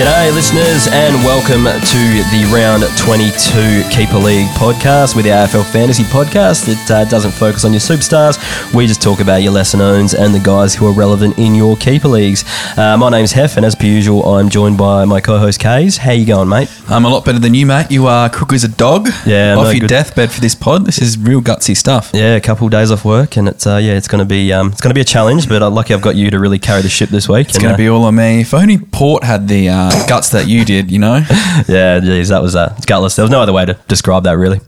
G'day, listeners, and welcome to the Round 22 Keeper League podcast with the AFL Fantasy Podcast. It uh, doesn't focus on your superstars. We just talk about your lesser knowns and the guys who are relevant in your Keeper Leagues. Uh, my name's Hef, and as per usual, I'm joined by my co-host Kays. How you going, mate? I'm a lot better than you, mate. You are crook as a dog. Yeah, off no, your good. deathbed for this pod. This is real gutsy stuff. Yeah, a couple of days off work, and it's uh, yeah, it's going to be um, it's going to be a challenge. But I'm lucky I've got you to really carry the ship this week. It's going to be all on me. If only Port had the uh, guts that you did, you know. yeah, geez, that was uh, gutless. There was no other way to describe that, really.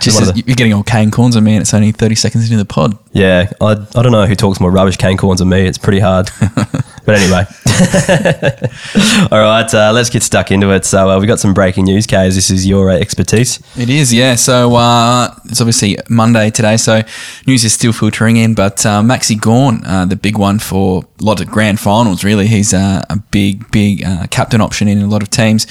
Just as the- you're getting all Kane Cornes on me, and it's only 30 seconds into the pod. Yeah, I, I don't know who talks more rubbish Kane Cornes than me. It's pretty hard. but anyway. All right, uh, let's get stuck into it. So uh, we got some breaking news, Kays. This is your uh, expertise. It is, yeah. So uh, it's obviously Monday today, so news is still filtering in. But uh, Maxi Gawn, uh, the big one for a lot of grand finals, really. He's uh, a big, big uh, captain option in a lot of teams.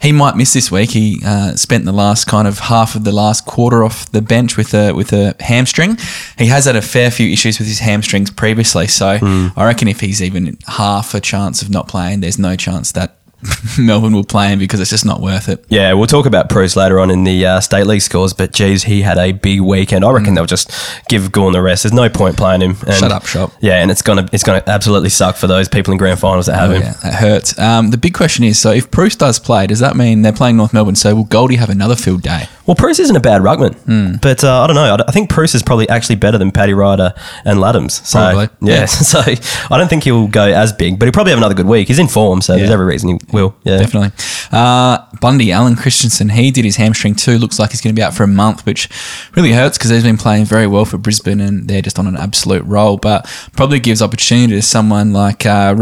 He might miss this week. He uh, spent the last kind of half of the last quarter off the bench with a with a hamstring. He has had a fair few issues with his hamstrings previously, so I reckon if he's even half a chance of not playing, there's no chance that Melbourne will play him because it's just not worth it. Yeah, we'll talk about Bruce later on in the uh, state league scores. But geez, he had a big weekend. I reckon they'll just give Gawn the rest. There's no point playing him. And, Shut up, shop. Yeah, and it's gonna it's gonna absolutely suck for those people in grand finals that have Oh, him. yeah, that hurts. Um, the big question is: so if Bruce does play, does that mean they're playing North Melbourne? So will Goldie have another field day? Well, Bruce isn't a bad ruckman, Hmm. but uh, I don't know. I, I think Bruce is probably actually better than Paddy Ryder and Ladhams. So, Probably, yeah. yeah. So I don't think he'll go as big, but he'll probably have another good week. He's in form, so there's every reason he will. Yeah, Definitely. Uh, Bundy, Allen Christensen, he did his hamstring too. Looks like he's going to be out for a month, which really hurts because he's been playing very well for Brisbane and they're just on an absolute roll. But probably gives opportunity to someone like uh,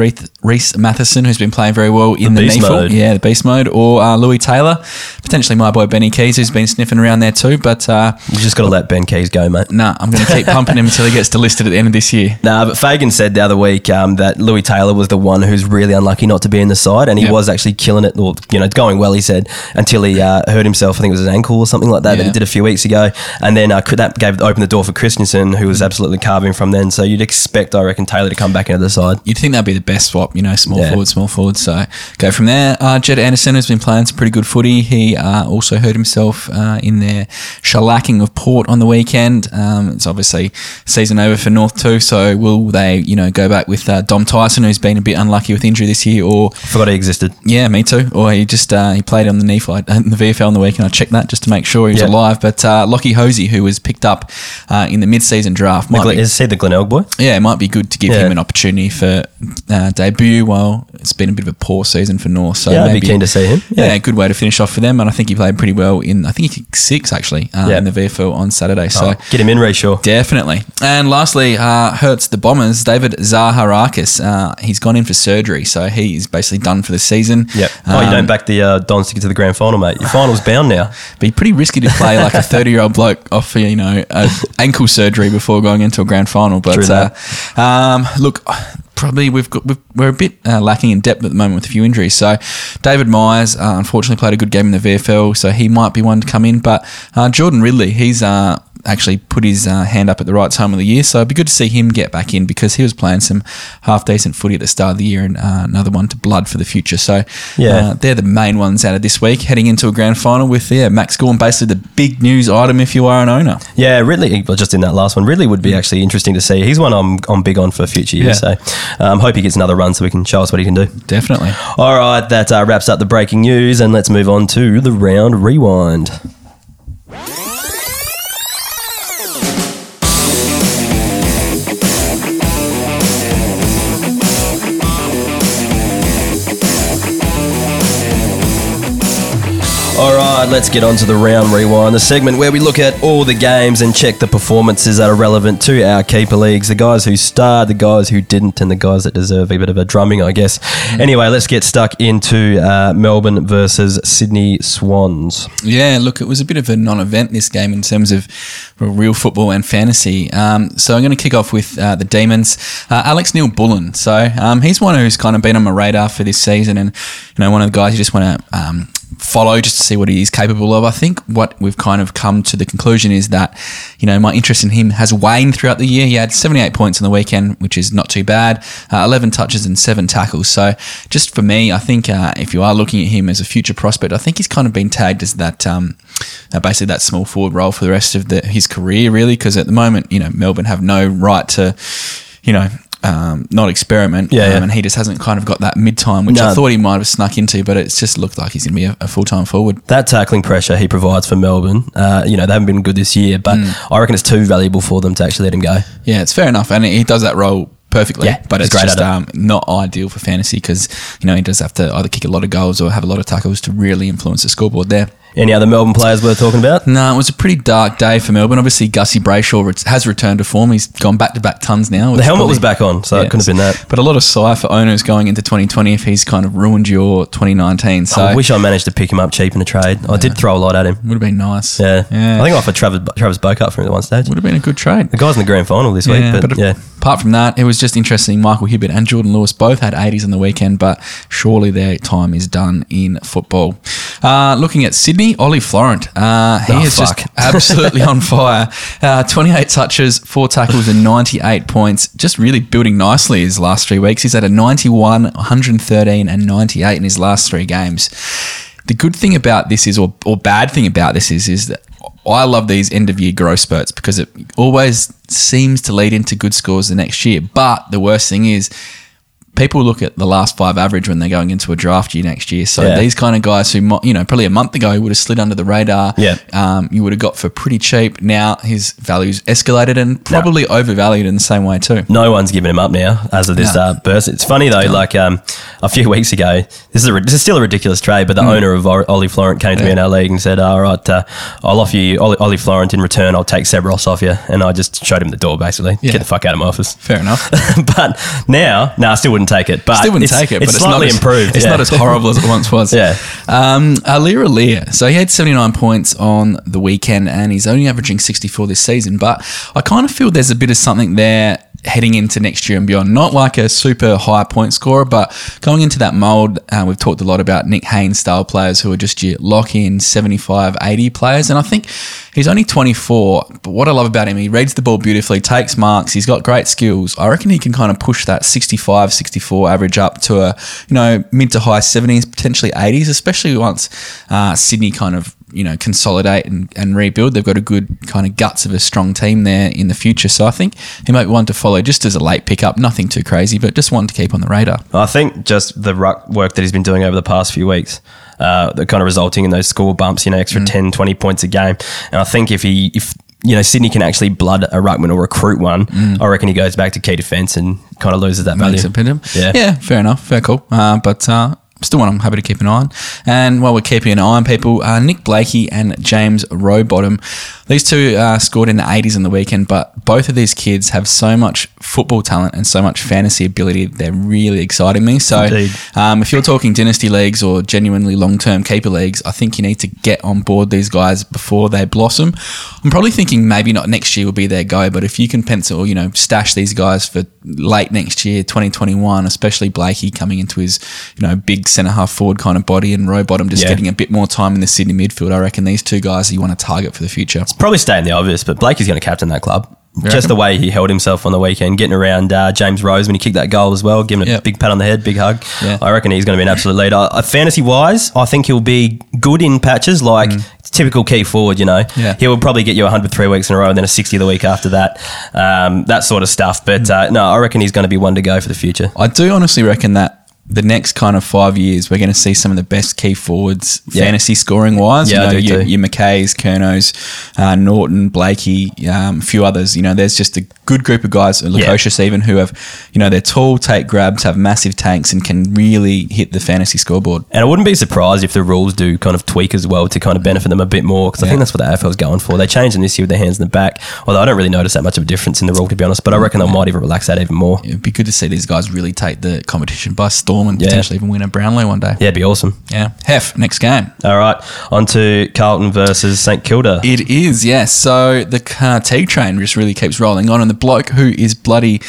Rhys Mathieson, who's been playing very well in the, beast NEAFL. mode. Yeah, the beast mode. Or uh, Lewis Taylor, potentially my boy Benny Keays, who's been sniffing around there too. But uh, you just got to let Ben Keays go, mate. nah, I'm going to keep pumping him until he gets delisted at the end of this year. Nah, but Fagan said the other week um, that Lewis Taylor was the one who's really unlucky not to be in the side, and he Yep. was actually killing it, or you know, going well. He said until he uh, hurt himself. I think it was his ankle or something like that that he did a few weeks ago, and then uh, that gave opened the door for Christensen, who was absolutely carving from then. So you'd expect, I reckon, Taylor to come back into the side. You'd think that'd be the best swap, you know, small Yeah. forward, small forward. So go from there. Uh, Jed Anderson has been playing some pretty good footy. He uh, also hurt himself uh, in their shellacking of Port on the weekend. Um, it's obviously season over for North too. So will they, you know, go back with uh, Dom Tyson, who's been a bit unlucky with injury this year, or Forgot he existed. Yeah, me too. Or he just uh, he played on the knee flight in the VFL on the weekend. I checked that just to make sure he was Yeah. alive. But uh, Lockie Hosie, who was picked up uh, in the mid-season draft, might Glen- be Is he the Glenelg boy? yeah, it might be good to give Yeah. him an opportunity for uh, debut. While it's been a bit of a poor season for North, so Yeah, I'd be keen to see him. Yeah. Yeah. good way to finish off for them. And I think he played pretty well in. I think he kicked six actually uh, Yeah. in the VFL on Saturday. So. Oh, get him in, Rhyce Shaw. Definitely. And lastly, uh, hurts the Bombers. David Zaharakis. Uh, he's gone in for surgery, so he's basically done for the season. Yep. Oh, you Um, don't back the uh, Dons to get to the grand final, mate. Your final's bound now. be pretty risky to play like a 30 year old bloke off you know ankle surgery before going into a grand final but uh, um, look probably we've got we've, we're a bit uh, lacking in depth at the moment with a few injuries so David Myers uh, unfortunately played a good game in the VFL so he might be one to come in but uh, Jordan Ridley he's uh, actually put his uh, hand up at the right time of the year so it'd be good to see him get back in because he was playing some half decent footy at the start of the year and uh, another one to blood for the future so Yeah. uh, they're the main ones out of this week, heading into a grand final with yeah, Max Gawn, basically the big news item if you are an owner. Yeah, Ridley. Just in that last one, Ridley would be actually interesting to see. He's one I'm, I'm big on for future years. Yeah. So, um, hope he gets another run so we can show us what he can do. Definitely. All right, that uh, wraps up the breaking news, and let's move on to the round rewind. All right, let's get on to the round rewind, the segment where we look at all the games and check the performances that are relevant to our keeper leagues, the guys who starred, the guys who didn't, and the guys that deserve a bit of a drumming, I guess. Anyway, let's get stuck into uh, Melbourne versus Sydney Swans. Yeah, look, it was a bit of a non-event this game in terms of real football and fantasy. Um, so I'm going to kick off with uh, the Demons. Uh, Alex Neal-Bullen. So um, he's one who's kind of been on my radar for this season, and you know, one of the guys you just want to um, follow just to see what he is capable of. I think what we've kind of come to the conclusion is that, you know, my interest in him has waned throughout the year. He had 78 points on the weekend, which is not too bad, uh, 11 touches and seven tackles. So just for me, I think uh, if you are looking at him as a future prospect, I think he's kind of been tagged as that, um, uh, basically that small forward role for the rest of the, his career, really, because at the moment, you know, Melbourne have no right to, you know, um, not experiment. Yeah, um, yeah. And he just hasn't kind of got that mid time, which I thought he might have snuck into, but it's just looked like he's going to be a, a full time forward. That tackling pressure he provides for Melbourne, uh, you know, they haven't been good this year, but Mm. I reckon it's too valuable for them to actually let him go. Yeah, it's fair enough, and he does that role perfectly. Yeah, but it's just um, not ideal for fantasy because you know he does have to either kick a lot of goals or have a lot of tackles to really influence the scoreboard there. Any other Melbourne players worth talking about? No, it was a pretty dark day for Melbourne. Obviously, Gussie Brayshaw has returned to form. He's gone back to back tons now. The helmet was back on, so it couldn't have been that. But a lot of sigh for owners going into 2020 if he's kind of ruined your 2019. So I wish I managed to pick him up cheap in a trade. I did throw a lot at him. would have been nice. Yeah. yeah. I think I offered Travis, Travis Boak for him at one stage. would have been a good trade. The guy's in the grand final this week, but, yeah. apart from that, it was just interesting. Michael Hibberd and Jordan Lewis both had 80s on the weekend, but surely their time is done in football. Uh, looking at Sydney, Ollie Florent, uh, he Oh, is fuck. just absolutely on fire. Uh, 28 touches, four tackles, and 98 points. Just really building nicely his last three weeks. He's had a 91, 113, and 98 in his last three games. The good thing about this is, or, or bad thing about this is, is that I love these end of year growth spurts because it always seems to lead into good scores the next year. But the worst thing is, people look at the last five average when they're going into a draft year next year. So Yeah. these kind of guys who, you know, probably a month ago would have slid under the radar. Yeah. Um, you would have got for pretty cheap. Now his value's escalated and probably overvalued in the same way too. No one's giving him up now as of this No. uh, burst. It's funny though, like um, a few weeks ago, this is a, this is still a ridiculous trade, but the owner of Ollie Florent came to me Mm. In our league and said, "All right, uh, I'll offer you Ollie, Ollie Florent in return. I'll take Seb Ross off you." And I just showed him the door, basically. Yeah. Get the fuck out of my office. Fair enough. but now, no, I still wouldn't take it. But Still wouldn't take it, It's, but it's slightly not as, improved. It's yeah. not as horrible as it once was. Yeah. Um, Aliir Aliir. So he had 79 points on the weekend and he's only averaging 64 this season. But I kind of feel there's a bit of something there heading into next year and beyond. Not like a super high point scorer, but going into that mold, uh, we've talked a lot about Nick Haynes style players who are just your lock in 75, 80 players. And I think he's only 24, but what I love about him, he reads the ball beautifully, takes marks, he's got great skills. I reckon he can kind of push that 65, 64 average up to a, you know, mid to high 70s, potentially 80s, especially once uh, Sydney kind of you know consolidate and, and rebuild. They've got a good kind of guts of a strong team there in the future. So I think he might be one to follow just as a late pickup. Nothing too crazy, but just one to keep on the radar. I think just the ruck work that he's been doing over the past few weeks, uh, that kind of resulting in those score bumps, you know, Mm. extra 10, 20 points a game. And I think if he, if, you know, Sydney can actually blood a ruckman or recruit one, Mm. I reckon he goes back to key defence and kind of loses that value. Makes bit Yeah. yeah, fair enough, fair call. Uh, but uh, still one I'm happy to keep an eye on. And while we're keeping an eye on people, uh, Nick Blakey and James Rowbottom, these two uh, scored in the 80s on the weekend, but both of these kids have so much football talent and so much fantasy ability. They're really exciting me. So um, if you're talking dynasty leagues or genuinely long term keeper leagues, I think you need to get on board these guys before they blossom. I'm probably thinking maybe not next year will be their go, but if you can pencil, you know, stash these guys for late next year, 2021, especially Blakey coming into his, you know, big centre half forward kind of body and Rowbottom just Yeah. getting a bit more time in the Sydney midfield, I reckon these two guys you want to target for the future. Probably stating the obvious, but Blakey's going to captain that club. Just the way he held himself on the weekend, getting around uh, James Rose when he kicked that goal as well, giving Yep. a big pat on the head, big hug. Yeah. I reckon he's going to be an absolute leader. Uh, fantasy wise, I think he'll be good in patches, like it's typical key forward. You know, Mm. Yeah. he will probably get you 100 three weeks in a row, and then a 60 the week after that, um, that sort of stuff. But Mm. uh, no, I reckon he's going to be one to go for the future. I do honestly reckon that the next kind of five years, we're going to see some of the best key forwards Yeah. fantasy scoring wise. Yeah, you know, do your, your McKays, Curnows, uh, Naughton, Blakey, um, a few others. You know, there's just a good group of guys, Lukosius even, who have, you know, they're tall, take grabs, have massive tanks, and can really hit the fantasy scoreboard. And I wouldn't be surprised if the rules do kind of tweak as well to kind of benefit them a bit more because I think that's what the AFL's going for. They changed them this year with their hands in the back, although I don't really notice that much of a difference in the rule to be honest. But I reckon they might even relax that even more. It'd be good to see these guys really take the competition by storm and Yeah. potentially even win a Brownlow one day. Yeah, it'd be awesome. Yeah. Hef, next game. All right, on to Carlton versus St Kilda. It is, yes. So the uh, T train just really keeps rolling on, and the bloke who is bloody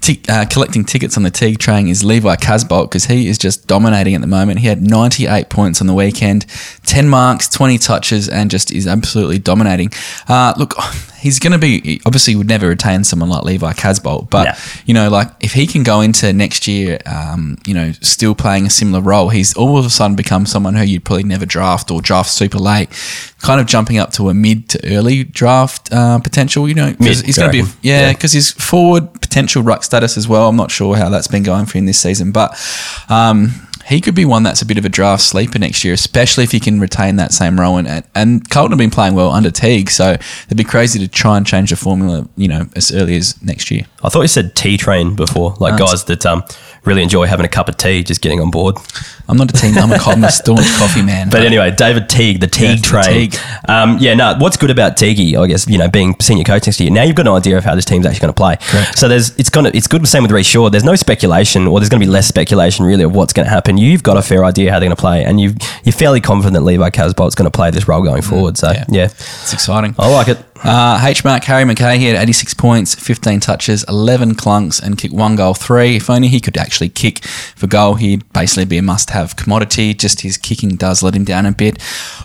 t- uh, collecting tickets on the Teague train is Levi Casboult because he is just dominating at the moment. He had 98 points on the weekend, 10 marks, 20 touches, and just is absolutely dominating. Uh, look, he's going to be obviously would never retain someone like Levi Casboult, but Yeah. you know, like if he can go into next year, um, you know, still playing a similar role, he's all of a sudden become someone who you'd probably never draft or draft super late, kind of jumping up to a mid to early draft uh, potential. You know, Mid, he's going to be yeah, Yeah. because his forward potential ruck status as well. I'm not sure how that's been going for him this season, but. Um, he could be one that's a bit of a draft sleeper next year, especially if he can retain that same role. And, and Carlton have been playing well under Teague, so it'd be crazy to try and change the formula, you know, as early as next year. I thought you said T train before, like Nice. guys that um, really enjoy having a cup of tea, just getting on board. I'm not a team. I'm a, co- I'm a staunch coffee man. But anyway, David Teague, the Teague train. Teague. Um, yeah, no. What's good about Teague, I guess, you know, being senior coach next year. Now you've got an idea of how this team's actually going to play. Correct. So there's, it's gonna, it's good. Same with Rhyce Shaw. There's no speculation, or there's going to be less speculation really of what's going to happen. You've got a fair idea how they're going to play, and you you're fairly confident that Levi Casboult's going to play this role going forward. So yeah. yeah, it's exciting. I like it. Uh, H Mark Harry McKay, he had 86 points, 15 touches, 11 clunks, and kicked one goal, three. If only he could actually kick for goal, he'd basically be a must have commodity. Just his kicking does let him down a bit.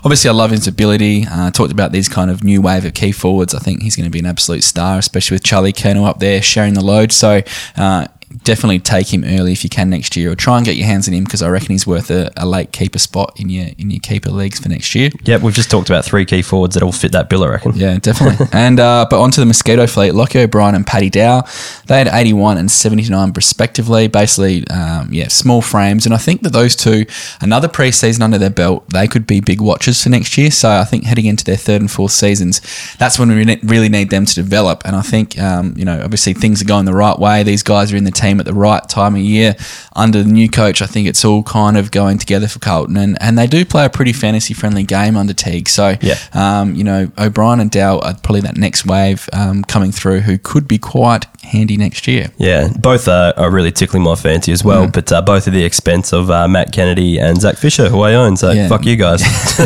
Obviously, I love his ability. Uh, talked about these kind of new wave of key forwards. I think he's going to be an absolute star, especially with Charlie Curnow up there sharing the load. So, uh, Definitely take him early if you can next year, or try and get your hands on him because I reckon he's worth a, a late keeper spot in your in your keeper leagues for next year. Yep, we've just talked about three key forwards that all fit that bill, I reckon. Yeah, definitely. and uh, but onto the Mosquito fleet, Lockie O'Brien and Paddy Dow, they had 81 and 79 respectively. Basically, um, yeah, small frames, and I think that those two, another preseason under their belt, they could be big watches for next year. So I think heading into their third and fourth seasons, that's when we really need them to develop. And I think, um, you know, obviously things are going the right way. These guys are in the team at the right time of year under the new coach. I think it's all kind of going together for Carlton, and and they do play a pretty fantasy friendly game under Teague. So Yeah. um, you know, O'Brien and Dow are probably that next wave um, coming through who could be quite handy next year. Yeah, both are, are really tickling my fancy as Mm. well, but uh, both at the expense of uh, Matt Kennedy and Zach Fisher, who I own. So Yeah. fuck you guys.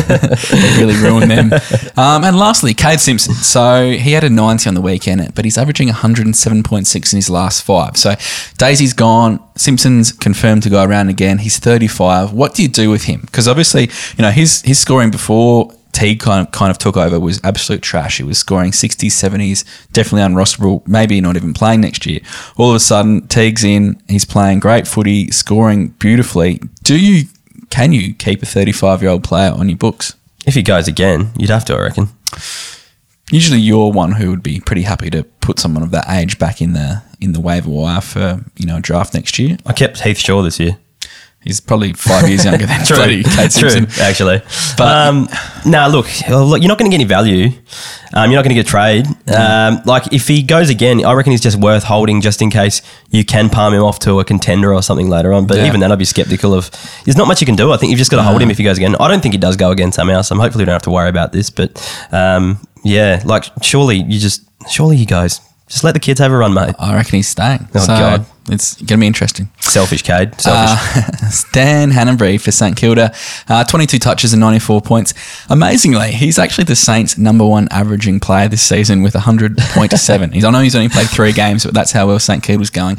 It really ruined them. Um, and lastly, Kade Simpson. So he had a 90 on the weekend, but he's averaging 107.6 in his last five. So Daisy's gone. Simpson's confirmed to go around again. He's 35. What do you do with him? Because obviously, you know, his, his scoring before Teague kind of kind of took over was absolute trash. He was scoring 60s, 70s, definitely unrosterable, maybe not even playing next year. All of a sudden, Teague's in, he's playing great footy, scoring beautifully. Do you can you keep a 35 year old player on your books? if he goes again, you'd have to, I reckon. Usually, you're one who would be pretty happy to put someone of that age back in the in the waiver wire for you know a draft next year. I kept Heath Shaw this year. He's probably five years younger than bloody Kate True, Simpson. actually. But- um, no, look, look, you're not going to get any value. Um, you're not going to get a trade. Um, like if he goes again, I reckon he's just worth holding just in case you can palm him off to a contender or something later on. But Yeah. even then, I'd be skeptical of. There's not much you can do. I think you've just got to hold him if he goes again. I don't think he does go again somehow. So hopefully we don't have to worry about this. But um, yeah, like surely you just surely he goes. Just let the kids have a run, mate. I reckon he's staying. Oh, so God. it's going to be interesting. Selfish, Kade. Selfish. Uh, Stan Hannebery for St Kilda, uh, 22 touches and 94 points. Amazingly, he's actually the Saints' number one averaging player this season with 100.7. he's, I know he's only played three games, but that's how well St Kilda's going.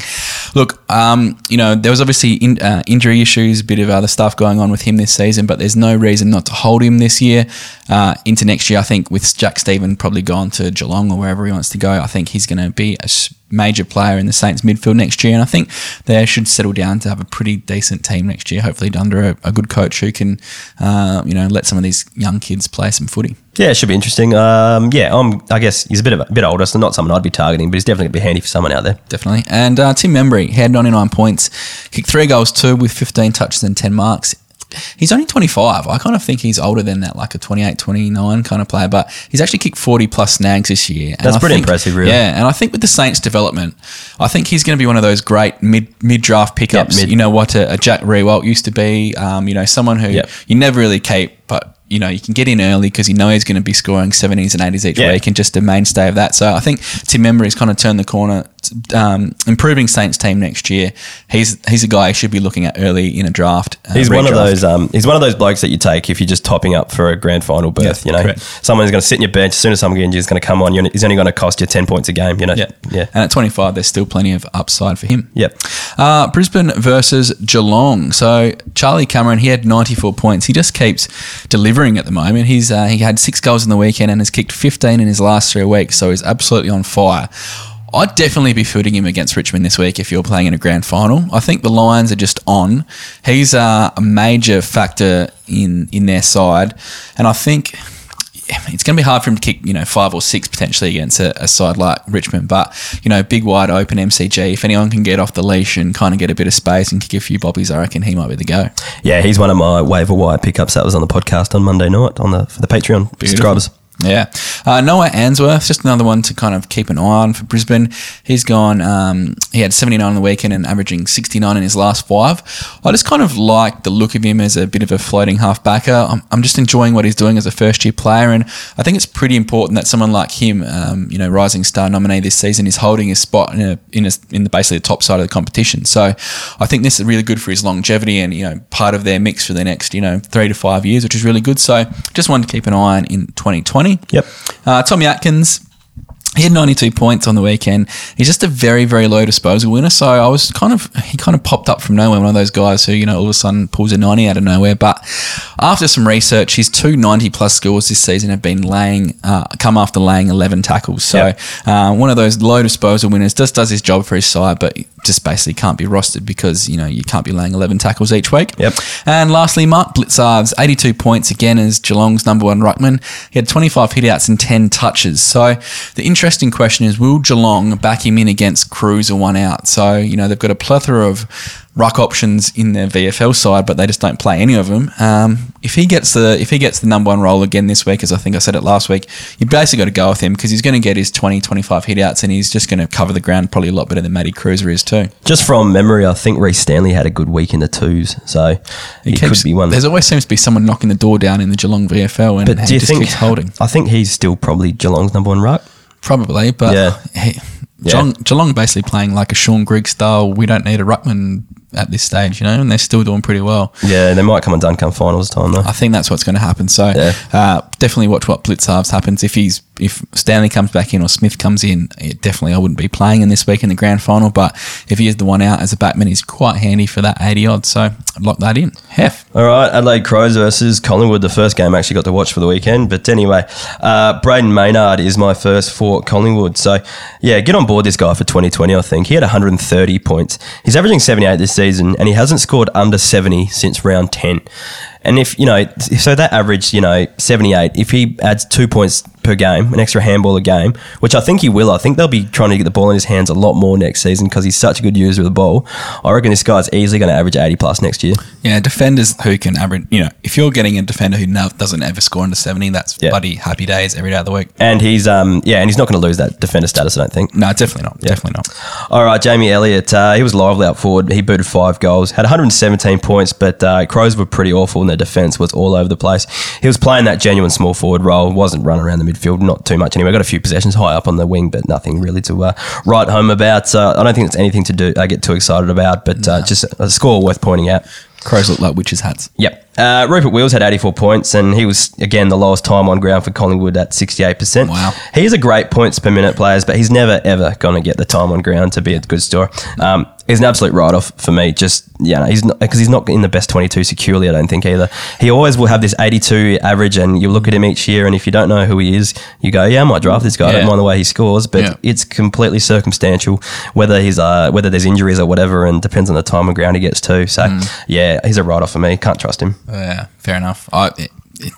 Look, um, you know, there was obviously in, uh, injury issues, a bit of other stuff going on with him this season, but there's no reason not to hold him this year. Uh, into next year, I think with Jack Steven probably gone to Geelong or wherever he wants to go, I think he's going to be a major player in the Saints midfield next year. And I think they should settle down to have a pretty decent team next year, hopefully under a, a good coach who can, uh, you know, let some of these young kids play some footy. Yeah, it should be interesting. Um, yeah, um, I guess he's a bit of a bit older, so not someone I'd be targeting, but he's definitely gonna be handy for someone out there. Definitely. And uh, Tim Membrey, he had 99 points, kicked three goals, two with 15 touches and 10 marks. He's only 25. I kind of think he's older than that, like a 28, 29 kind of player, but he's actually kicked 40 plus snags this year. And That's pretty think- impressive, really. Yeah, and I think with the Saints' development, I think he's going to be one of those great mid mid draft pickups. mid. You know what a, a Jack Riewoldt used to be. Um, you know, someone who Yep. you never really keep, but you know you can get in early because you know he's going to be scoring 70s and 80s each Yeah. week and just a mainstay of that. So I think Tim Membrey has kind of turned the corner um, improving Saints team next year. He's he's a guy you should be looking at early in a draft. uh, He's one of those. Um, he's one of those blokes that you take if you're just topping up for a grand final berth. Yeah, you know, correct. someone who's going to sit in your bench as soon as someone gets injured is going to come on. You're, he's only going to cost you ten points a game. You know. Yeah. Yeah. And at 25, there's still plenty of upside for him. Yep. Uh, Brisbane versus Geelong. So Charlie Cameron, he had 94 points. He just keeps delivering at the moment. He's uh, he had six goals in the weekend and has kicked 15 in his last three weeks. So he's absolutely on fire. I'd definitely be fielding him against Richmond this week if you're playing in a grand final. I think the Lions are just on. He's uh, a major factor in in their side, and I think it's going to be hard for him to kick, you know, five or six potentially against a, a side like Richmond. But, you know, big, wide open MCG, if anyone can get off the leash and kind of get a bit of space and kick a few bobbies, I reckon he might be the go. Yeah, he's one of my waiver wire pickups that was on the podcast on Monday night on the for the Patreon subscribers. Yeah. Uh, Noah Answerth, just another one to kind of keep an eye on for Brisbane. He's gone, um, he had 79 on the weekend and averaging 69 in his last five. I just kind of like the look of him as a bit of a floating half backer. I'm, I'm just enjoying what he's doing as a first year player. And I think it's pretty important that someone like him, um, you know, Rising Star nominee this season, is holding his spot in, a, in, a, in the basically the top side of the competition. So I think this is really good for his longevity and, you know, part of their mix for the next, you know, three to five years, which is really good. So just wanted to keep an eye on in 2020. Yep. Uh, Tommy Atkins. He had 92 points on the weekend. He's just a very, very low disposal winner. So I was kind of, he kind of popped up from nowhere. One of those guys who, you know, all of a sudden pulls a 90 out of nowhere. But after some research, his two 90 plus scores this season have been laying, uh, come after laying 11 tackles. So Yep. uh, one of those low disposal winners just does his job for his side, but just basically can't be rostered because, you know, you can't be laying 11 tackles each week. Yep. And lastly, Mark Blicavs, 82 points again as Geelong's number one ruckman. He had 25 hitouts and 10 touches. So the interesting question is, will Geelong back him in against Cruz or one out? So, you know, they've got a plethora of ruck options in their VFL side, but they just don't play any of them. Um, if he gets the if he gets the number one role again this week, as I think I said it last week, you basically got to go with him because he's going to get his 20, 25 hitouts and he's just going to cover the ground probably a lot better than Matty Cruiser is too. Just from memory, I think Rhys Stanley had a good week in the twos, so he, could keeps- be one. There's always seems to be someone knocking the door down in the Geelong VFL, and but he do you just think keeps holding. I think he's still probably Geelong's number one ruck. Probably, but Yeah. he, Yeah. Geelong, Geelong basically playing like a Shaun Grigg style. We don't need a ruckman at this stage, you know, and they're still doing pretty well. Yeah, they might come undone come finals time though. I think that's what's going to happen. So Yeah. uh, definitely watch what Blicavs happens. If he's if Stanley comes back in or Smith comes in, it definitely I wouldn't be playing in this week in the grand final. But if he is the one out as a backman, he's quite handy for that eighty odd. So I'd lock that in. Hef. All right, Adelaide Crows versus Collingwood. The first game I actually got to watch for the weekend. But anyway, uh, Brayden Maynard is my first for Collingwood. So, yeah, get on board this guy for 2020, I think. He had 130 points. He's averaging 78 this season, and he hasn't scored under 70 since round 10. And if, you know, so that average, you know, 78, if he adds two points per game, an extra handball a game, which I think he will. I think they'll be trying to get the ball in his hands a lot more next season because he's such a good user of the ball. I reckon this guy's easily going to average 80 plus next year. Yeah, defenders who can average, you know, if you're getting a defender who doesn't ever score under 70, that's Yeah. bloody happy days every day of the week. And he's um yeah, and he's not going to lose that defender status. I don't think. No, definitely not. Definitely not. All right, Jamie Elliott, uh, he was lively up forward. He booted five goals, had 117 points, but uh, Crows were pretty awful, their defence was all over the place. He was playing that genuine small forward role, wasn't running around the midfield, not too much anyway. Got a few possessions high up on the wing, but nothing really to uh, write home about. So I don't think it's anything to do. I get too excited about, but uh, just a score worth pointing out. Crows look like witches' hats. Yep. Uh, Rupert Wills had 84 points, and he was, again, the lowest time on ground for Collingwood at 68%. Wow. He's a great points per minute player, but he's never, ever going to get the time on ground to be a good store. Um, he's an absolute write off for me. Just, yeah, no, he's not, because he's not in the best 22 securely, I don't think either. He always will have this 82 average, and you look at him each year, and if you don't know who he is, you go, yeah, I might draft this guy. I don't mind the way he scores, but Yeah. it's completely circumstantial whether he's uh, whether there's injuries or whatever, and depends on the time on ground he gets to. So Mm. yeah, he's a write off for me. Can't trust him. Yeah, fair enough. I, it, it,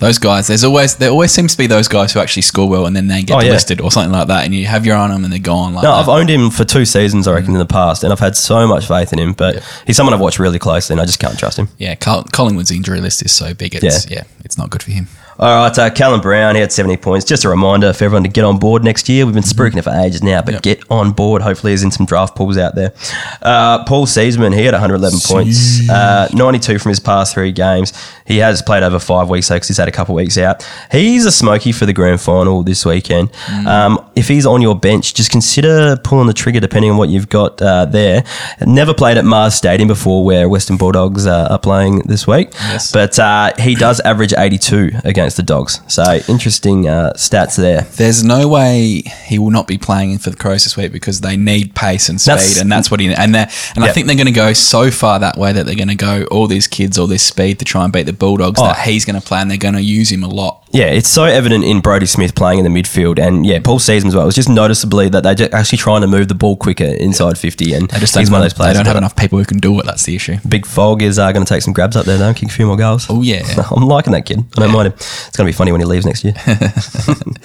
those guys, there's always there always seems to be those guys who actually score well and then they get Oh, yeah. listed or something like that, and you have your eye on them and they're gone. Like No, that. I've owned him for two seasons, I reckon, mm. in the past, and I've had so much faith in him. But he's someone I've watched really closely, and I just can't trust him. yeah, Col- Collingwood's injury list is so big. It's, yeah. Yeah. it's not good for him. All right, uh, Callum Brown, he had 70 points. Just a reminder for everyone to get on board next year. We've been spruiking it for ages now, but Yep. get on board. Hopefully, he's in some draft pools out there. Uh, Paul Seedsman, he had 111 points, uh, 92 from his past three games. He has played over five weeks, though, because he's had a couple weeks out. He's a smoky for the grand final this weekend. Um, if he's on your bench, just consider pulling the trigger depending on what you've got uh, there. Never played at Mars Stadium before, where Western Bulldogs uh, are playing this week. Yes. But uh, he does average 82 against the Dogs. So interesting uh, stats there. There's no way he will not be playing for the Crows this week because they need pace and speed, That's- and that's what he and they and I think they're going to go so far that way that they're going to go all these kids, all this speed to try and beat the Bulldogs. Oh. That he's going to play, and they're going to use him a lot. Yeah, it's so evident in Brodie Smith playing in the midfield, and yeah, Paul Seedsman as well. It's just noticeably that they're actually trying to move the ball quicker inside 50, and just he's one of those players. they don't have enough people who can do it. That's the issue. Big Fog is uh, going to take some grabs up there, though, kick a few more goals. Oh yeah, I'm liking that kid. I don't mind him. It's going to be funny when he leaves next year.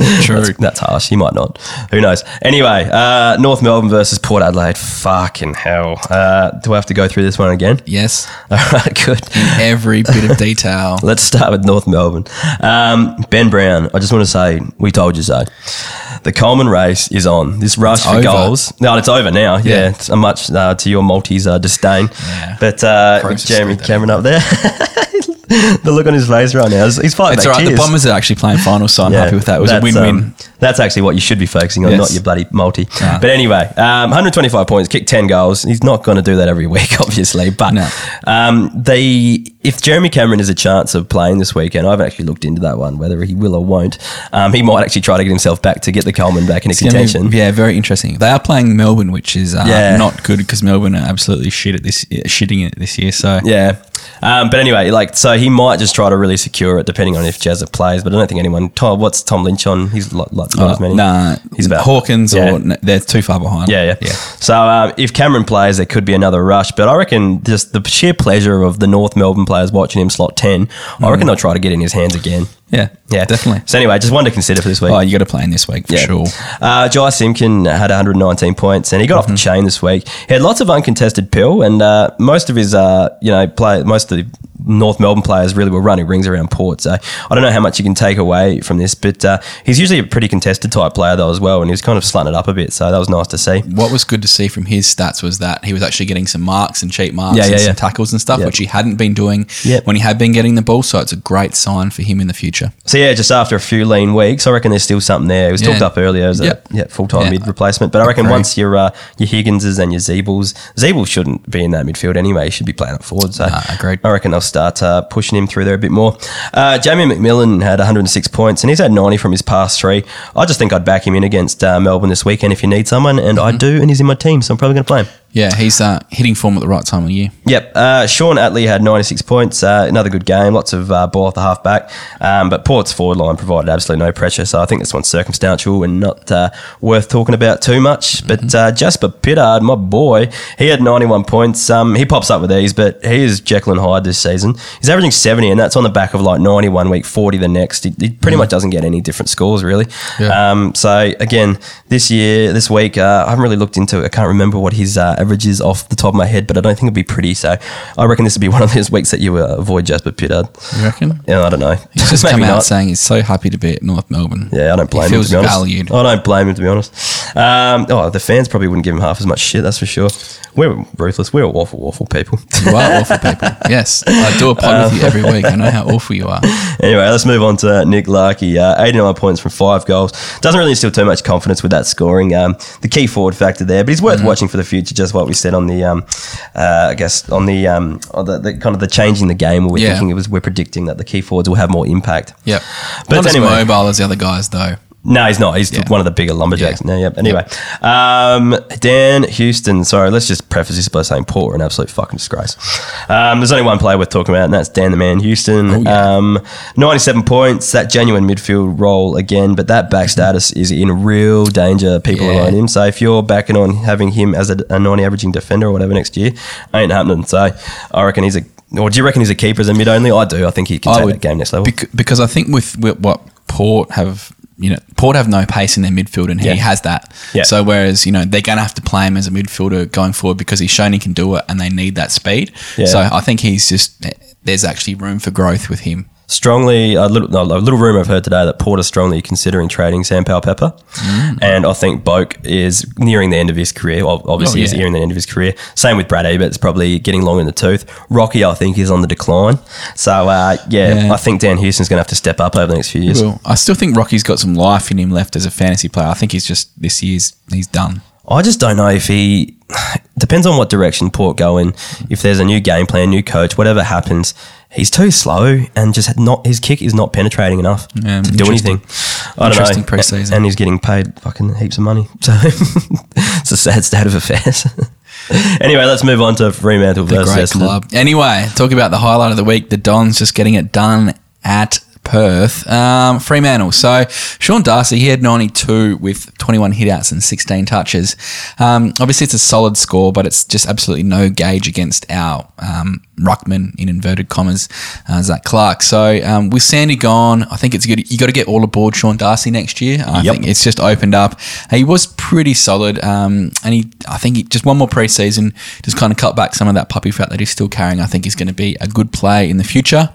true. That's, that's harsh. He might not. Who knows? Anyway, uh, North Melbourne versus Port Adelaide. Fucking hell. Uh, do I have to go through this one again? Yes, All right, good. In every bit of detail. Let's start with North Melbourne. Um, ben Brown, I just want to say, we told you so. The Coleman race is on. This rush It's for over. goals. No, it's over now. Yeah, Yeah. it's a much uh, to your Maltese uh, disdain. Yeah. But uh, Crows with are Jeremy screwed. Cameron up there, the look on his face right now, he's he's fighting It's back all right. The tears. Bombers are actually playing final, so I'm Yeah, happy with that. It was a that's, win-win. um, that's actually what you should be focusing on, Yes. not your bloody multi. Ah. But anyway, um, 125 points, kicked 10 goals. He's not going to do that every week, obviously. But No. um, they, if Jeremy Cameron has a chance of playing this weekend, I haven't actually looked into that one, whether he will or won't. Um, he might actually try to get himself back to get the Coleman back It's gonna be- yeah, very interesting. They are playing Melbourne, which is uh, Yeah. not good because Melbourne are absolutely shit at this, shitting it this year. So Yeah. Um, but anyway, like, so he might just try to really secure it, depending on if Jazza plays. But I don't think anyone. Tom, what's Tom Lynch on? He's like, like not Uh, as many. Nah, He's about Hawkins Yeah. or they're too far behind. Yeah, yeah. yeah. So um, if Cameron plays, there could be another rush. But I reckon just the sheer pleasure of the North Melbourne players watching him slot 10, I reckon they'll try to get in his hands again. Yeah, Yeah, definitely. So anyway, just one to consider for this week. Oh, you got to play in this week for Yeah. sure. Uh, Jy Simpkin had 119 points, and he got off Mm-hmm. the chain this week. He had lots of uncontested pill, and uh, most of his, uh, you know, play most of the North Melbourne players really were running rings around Port. So I don't know how much you can take away from this, but uh, he's usually a pretty contested type player though as well, and he was kind of slutting it up a bit. So that was nice to see. What was good to see from his stats was that he was actually getting some marks and cheap marks Yeah, and yeah, some yeah. tackles and stuff, which he hadn't been doing when he had been getting the ball. So it's a great sign for him in the future. So yeah, just after a few lean weeks, I reckon there's still something there. It was Yeah. talked up earlier as a yeah, full time Yeah. mid replacement, but I reckon once your uh, your Higginses and your Ziebells, Ziebells shouldn't be in that midfield anyway. He should be playing up forward. So Nah, agreed. I reckon they'll start uh, pushing him through there a bit more. Uh, Jamie Macmillan had 106 points and he's had 90 from his past three. I just think I'd back him in against uh, Melbourne this weekend if you need someone, and Mm-hmm. I do, and he's in my team, so I'm probably going to play him. Yeah, he's uh, hitting form at the right time of year. Yep. Uh, Shaun Atley had 96 points. Uh, another good game. Lots of uh, ball off the half back. Um, but Port's forward line provided absolutely no pressure. So I think this one's circumstantial and not uh, worth talking about too much. But uh, Jasper Pittard, my boy, he had 91 points. Um, he pops up with these, but he is Jekyll and Hyde this season. He's averaging 70, and that's on the back of like 91 week, 40 the next. He, he pretty much doesn't get any different scores, really. Yeah. Um, so again, this year, this week, uh, I haven't really looked into it. I can't remember what his average is off the top of my head, but I don't think it'd be pretty. So I reckon this would be one of those weeks that you uh, avoid Jasper Pittard. You reckon? Yeah, I don't know. He's just come out not. saying he's so happy to be at North Melbourne. Yeah, I don't blame he him feels to be honest. valued. I don't blame him to be honest. Um, oh, the fans probably wouldn't give him half as much shit. That's for sure. We're ruthless. We're awful, awful people. You are awful people. Yes, I do a pod with you every week. I know how awful you are. anyway, let's move on to Nick Larkey. Uh, 89 points from five goals. Doesn't really instill too much confidence with that scoring. Um, the key forward factor there, but he's worth watching for the future. Just what we said on the, um, uh, I guess on the, um, on the, the kind of the changing the game. We're Yeah. thinking it was we're predicting that the key forwards will have more impact. Yep. But Not anyway. as mobile as the other guys, though. No, he's not. He's Yeah. one of the bigger lumberjacks Yeah. now. Yep. Anyway, um, Dan Houston. Sorry, let's just preface this by saying Port are an absolute fucking disgrace. Um, there's only one player worth talking about, and that's Dan the Man Houston. Oh, yeah. um, 97 points. That genuine midfield role again, but that back status is in real danger. People Yeah. around him. So if you're backing on having him as a, a 90 averaging defender or whatever next year, ain't happening. So I reckon he's a. Or do you reckon he's a keeper as a mid only? I do. I think he can take that game next level. bec- because I think with, with what Port have, you know, Port have no pace in their midfield, and he Yeah. has that. Yeah. So whereas you know they're going to have to play him as a midfielder going forward because he's shown he can do it, and they need that speed. Yeah. So I think he's just there's actually room for growth with him. Strongly a little, no, a little rumor I've heard today that Porter's strongly considering trading Sam Powell Pepper, Mm. and I think Boak is nearing the end of his career. Well, obviously, Oh, he's nearing the end of his career. Same with Brad Ebert's probably getting long in the tooth. Rocky, I think, is on the decline. So uh, yeah, Yeah. I think Dan Houston's going to have to step up over the next few years. Well, I still think Rocky's got some life in him left as a fantasy player. I think he's just this year's he's done. I just don't know if he depends on what direction Port go in. If there's a new game plan, new coach, whatever happens, he's too slow and just not his kick is not penetrating enough Yeah, to do anything. I don't Interesting know. pre-season. and he's getting paid fucking heaps of money. So it's a sad state of affairs. anyway, let's move on to Fremantle The versus great club. Anyway, talk about the highlight of the week. The Dons just getting it done at Perth. Um, Fremantle. So Sean Darcy, he had 92 with 21 hitouts and 16 touches. Um, obviously, it's a solid score, but it's just absolutely no gauge against our um, ruckman in inverted commas, uh, Zac Clarke. So um, with Sandy gone, I think it's good. You got to get all aboard Sean Darcy next year. I Yep. think it's just opened up. He was pretty solid, um, and he I think he, just one more preseason just kind of cut back some of that puppy fat that he's still carrying. I think he's going to be a good play in the future.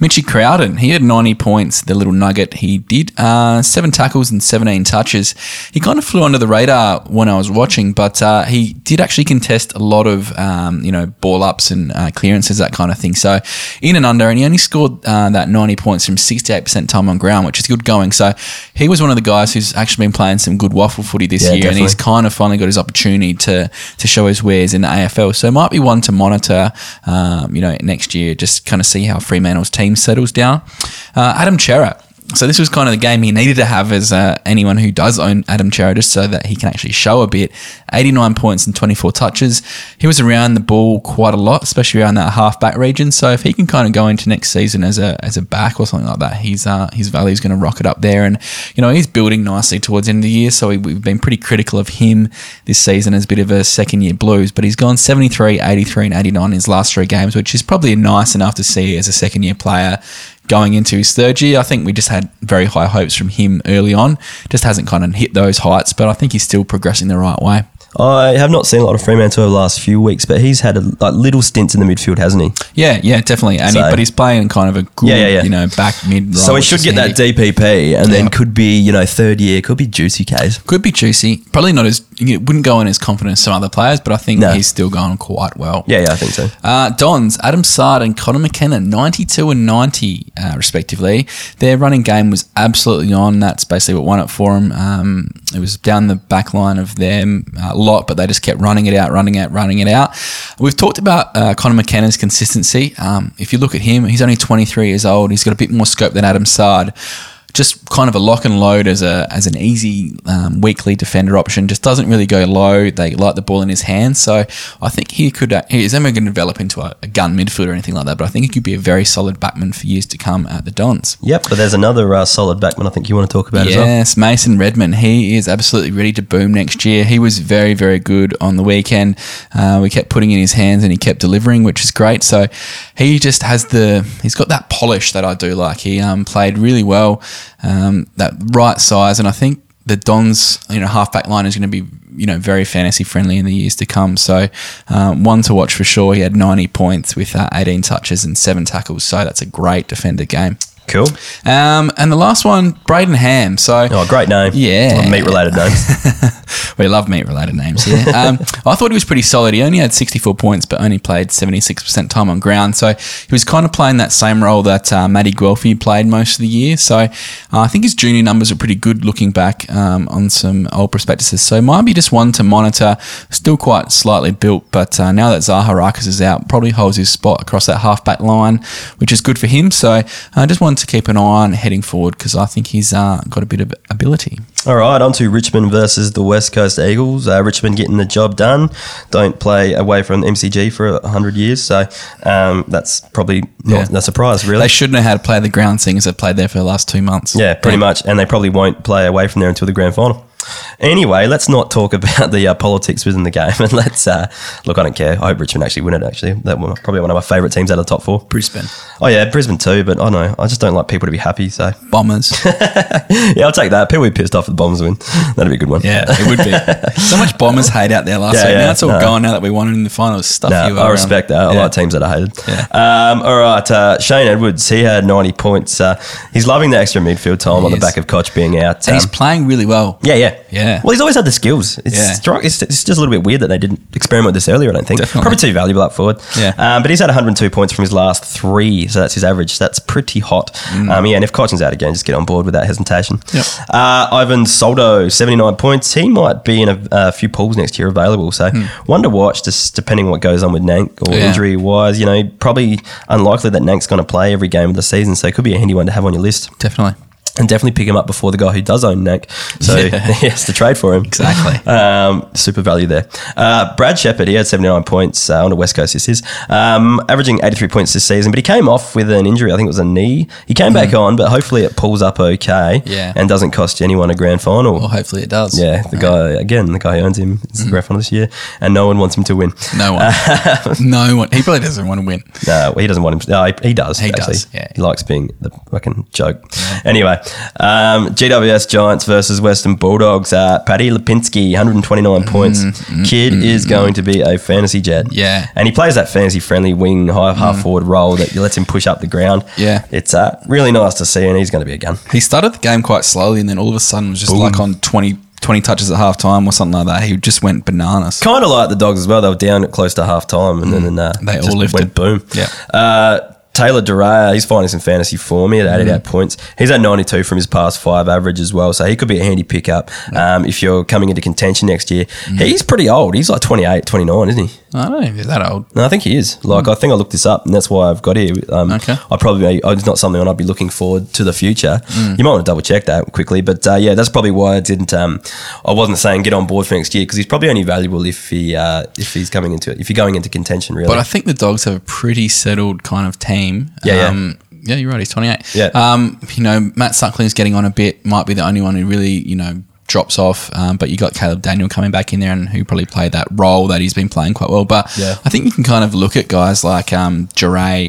Mitchy Crowden, he had 90 points. The little nugget he did uh, seven tackles and 17 touches. He kind of flew under the radar when I was watching, but uh, he did actually contest a lot of um, you know ball ups and uh, clearances that kind of thing. So in and under, and he only scored uh, that 90 points from 68% time on ground, which is good going. So he was one of the guys who's actually been playing some good WAFL footy this Yeah, year, and he's kind of finally got his opportunity to to show his wares in the AFL. So it might be one to monitor, um, you know, next year, just kind of see how Fremantle's team settles down. Uh, Adam Cerra. So this was kind of the game he needed to have as uh, anyone who does own Adam Cerra, just so that he can actually show a bit. 89 points and 24 touches. He was around the ball quite a lot, especially around that half back region. So if he can kind of go into next season as a as a back or something like that, he's uh, his value is going to rocket up there. And you know he's building nicely towards the end of the year. So we, we've been pretty critical of him this season as a bit of a second year blues. But he's gone 73, 83, and 89 in his last three games, which is probably nice enough to see as a second year player going into his third year. I think we just had very high hopes from him early on. Just hasn't kind of hit those heights, but I think he's still progressing the right way. I have not seen a lot of Fremantle over the last few weeks, but he's had a, like little stints in the midfield, hasn't he? Yeah, yeah, definitely. And he, but he's playing kind of a good, Yeah, yeah, yeah. you know, back mid. so he should get that. DPP, and then could be you know third year, could be juicy case. Could be juicy. Probably not as it wouldn't go in as confident as some other players, but I think No. he's still going quite well. Yeah, yeah, I think so. Uh, Dons, Adam Saad and Conor McKenna, 92 and 90, uh, respectively. Their running game was absolutely on. That's basically what won it for him. Um, it was down the back line of them a lot, but they just kept running it out, running it, running it out. We've talked about uh, Conor McKenna's consistency. Um, if you look at him, he's only 23 years old. He's got a bit more scope than Adam Saad just kind of a lock and load as a as an easy um, weekly defender option. Just doesn't really go low. They like the ball in his hands, so I think he could. Uh, he's never going to develop into a, a gun midfielder or anything like that. But I think he could be a very solid backman for years to come at the Dons. Yep, but there's another uh, solid backman I think you want to talk about as well. Yes, Mason Redman. He is absolutely ready to boom next year. He was very, very good on the weekend. Uh, we kept putting in his hands and he kept delivering, which is great. So he just has the, he's got that polish that I do like. He um, played really well, um, that right size. And I think the Dons, you know, halfback line is going to be, you know, very fantasy friendly in the years to come. So um, one to watch for sure. He had 90 points with uh, 18 touches and seven tackles. So that's a great defender game. Cool. Um, and the last one, Brayden Ham. So Oh, great name. Yeah. meat related names. we love meat related names here. Um, I thought he was pretty solid. He only had 64 points, but only played 76% time on ground. So he was kind of playing that same role that uh, Matty Guelfi played most of the year. So uh, I think his junior numbers are pretty good looking back um, on some old prospectuses. So might be just one to monitor. Still quite slightly built, but uh, now that Zaharakis is out, probably holds his spot across that halfback line, which is good for him. So I just wanted to keep an eye on heading forward because I think he's uh, got a bit of ability. All right, on to Richmond versus the West Coast Eagles. Uh, Richmond getting the job done. Don't play away from MCG for a hundred years, so um, that's probably not Yeah. a surprise, really. They should know how to play the ground, seeing as they've played there for the last two months. yeah, pretty much, and they probably won't play away from there until the grand final. Anyway, let's not talk about the uh, politics within the game, and let's uh, look. I don't care. I hope Richmond actually win it. Actually, that was probably one of my favourite teams out of the top four. Brisbane Oh yeah, Brisbane too, but I don't know. I just don't like people to be happy. So Bombers. yeah, I'll take that. People will be pissed off if the Bombers win. That'd be a good one. yeah, it would be. So much Bombers hate out there last Yeah, week. yeah, now it's all no. gone now that we won it in the finals. Stuff No, you I around. respect that. I Yeah. like teams that are hated. Yeah. Um, all right, uh, Shane Edwards. He had ninety points. Uh, he's loving the extra midfield time on the back of Koch being out. And he's Um, playing really well. yeah, yeah, Yeah. Well, he's always had the skills. It's, Yeah. stri- it's, it's just a little bit weird that they didn't experiment with this earlier. I don't think. Definitely. Probably too valuable up forward. Yeah. Um, but he's had 102 points from his last three, so that's his average. That's pretty hot. Um, yeah, and if Cochin's out again, just get on board without hesitation. Mm. Yep. Uh, Ivan Soldo, 79 points. He might be in a, a few pools next year available. So one to watch, just depending what goes on with Nank or. Yeah. injury wise. You know, probably unlikely that Nank's going to play every game of the season, so it could be a handy one to have on your list. Definitely. And definitely pick him up before the guy who does own Nank. So Yeah. he has to trade for him. Exactly. Um, super value there. Uh, Brad Sheppard, he had 79 points uh, on the West Coast, this is, um, averaging 83 points this season, but he came off with an injury. I think it was a knee. He came back on, but hopefully it pulls up okay. Yeah. and doesn't cost anyone a grand final. Well, hopefully it does. yeah, the guy, again, the guy who owns him is Mm. the grand final this year, and no one wants him to win. No one. no one. He probably doesn't want to win. No, he doesn't want him. No, he, he does. He actually. does, yeah. He likes being the fucking joke. Anyway, um, GWS Giants versus Western Bulldogs. Uh, Paddy Lipinski, 129 points. Kid is going to be a fantasy jet. Mm-hmm. Yeah. Mm. and he plays that fantasy friendly wing high half forward role that lets him push up the ground. Yeah. it's uh, really nice to see, and he's going to be a gun. He started the game quite slowly and then all of a sudden was just like on 20, 20 touches at half time or something like that. He just went bananas. Kind of like the dogs as well. They were down at close to half time, and then uh, Mm. They all lifted. Went boom. Yeah. Uh, Taylor Duryea, he's finding some fantasy form. He had 88 points. He's at 92 from his past five average as well, so he could be a handy pickup um, if you're coming into contention next year. He's pretty old. He's like 28, 29, isn't he? I don't if he's that old. No, I think he is. Like, I think I looked this up, and that's why I've got here. Um, Okay. I probably it's not something I'd be looking forward to the future. You might want to double check that quickly, but uh, yeah, that's probably why I didn't. Um, I wasn't saying get on board for next year because he's probably only valuable if he uh, if he's coming into it if you're going into contention really. But I think the dogs have a pretty settled kind of team. Yeah, yeah. um, yeah. you're right. He's 28. Yeah. Um, you know, Matt Suckling's getting on a bit. Might be the only one who really, you know, drops off. Um, but you got Caleb Daniel coming back in there and who probably played that role that he's been playing quite well. But Yeah. I think you can kind of look at guys like um, Jure,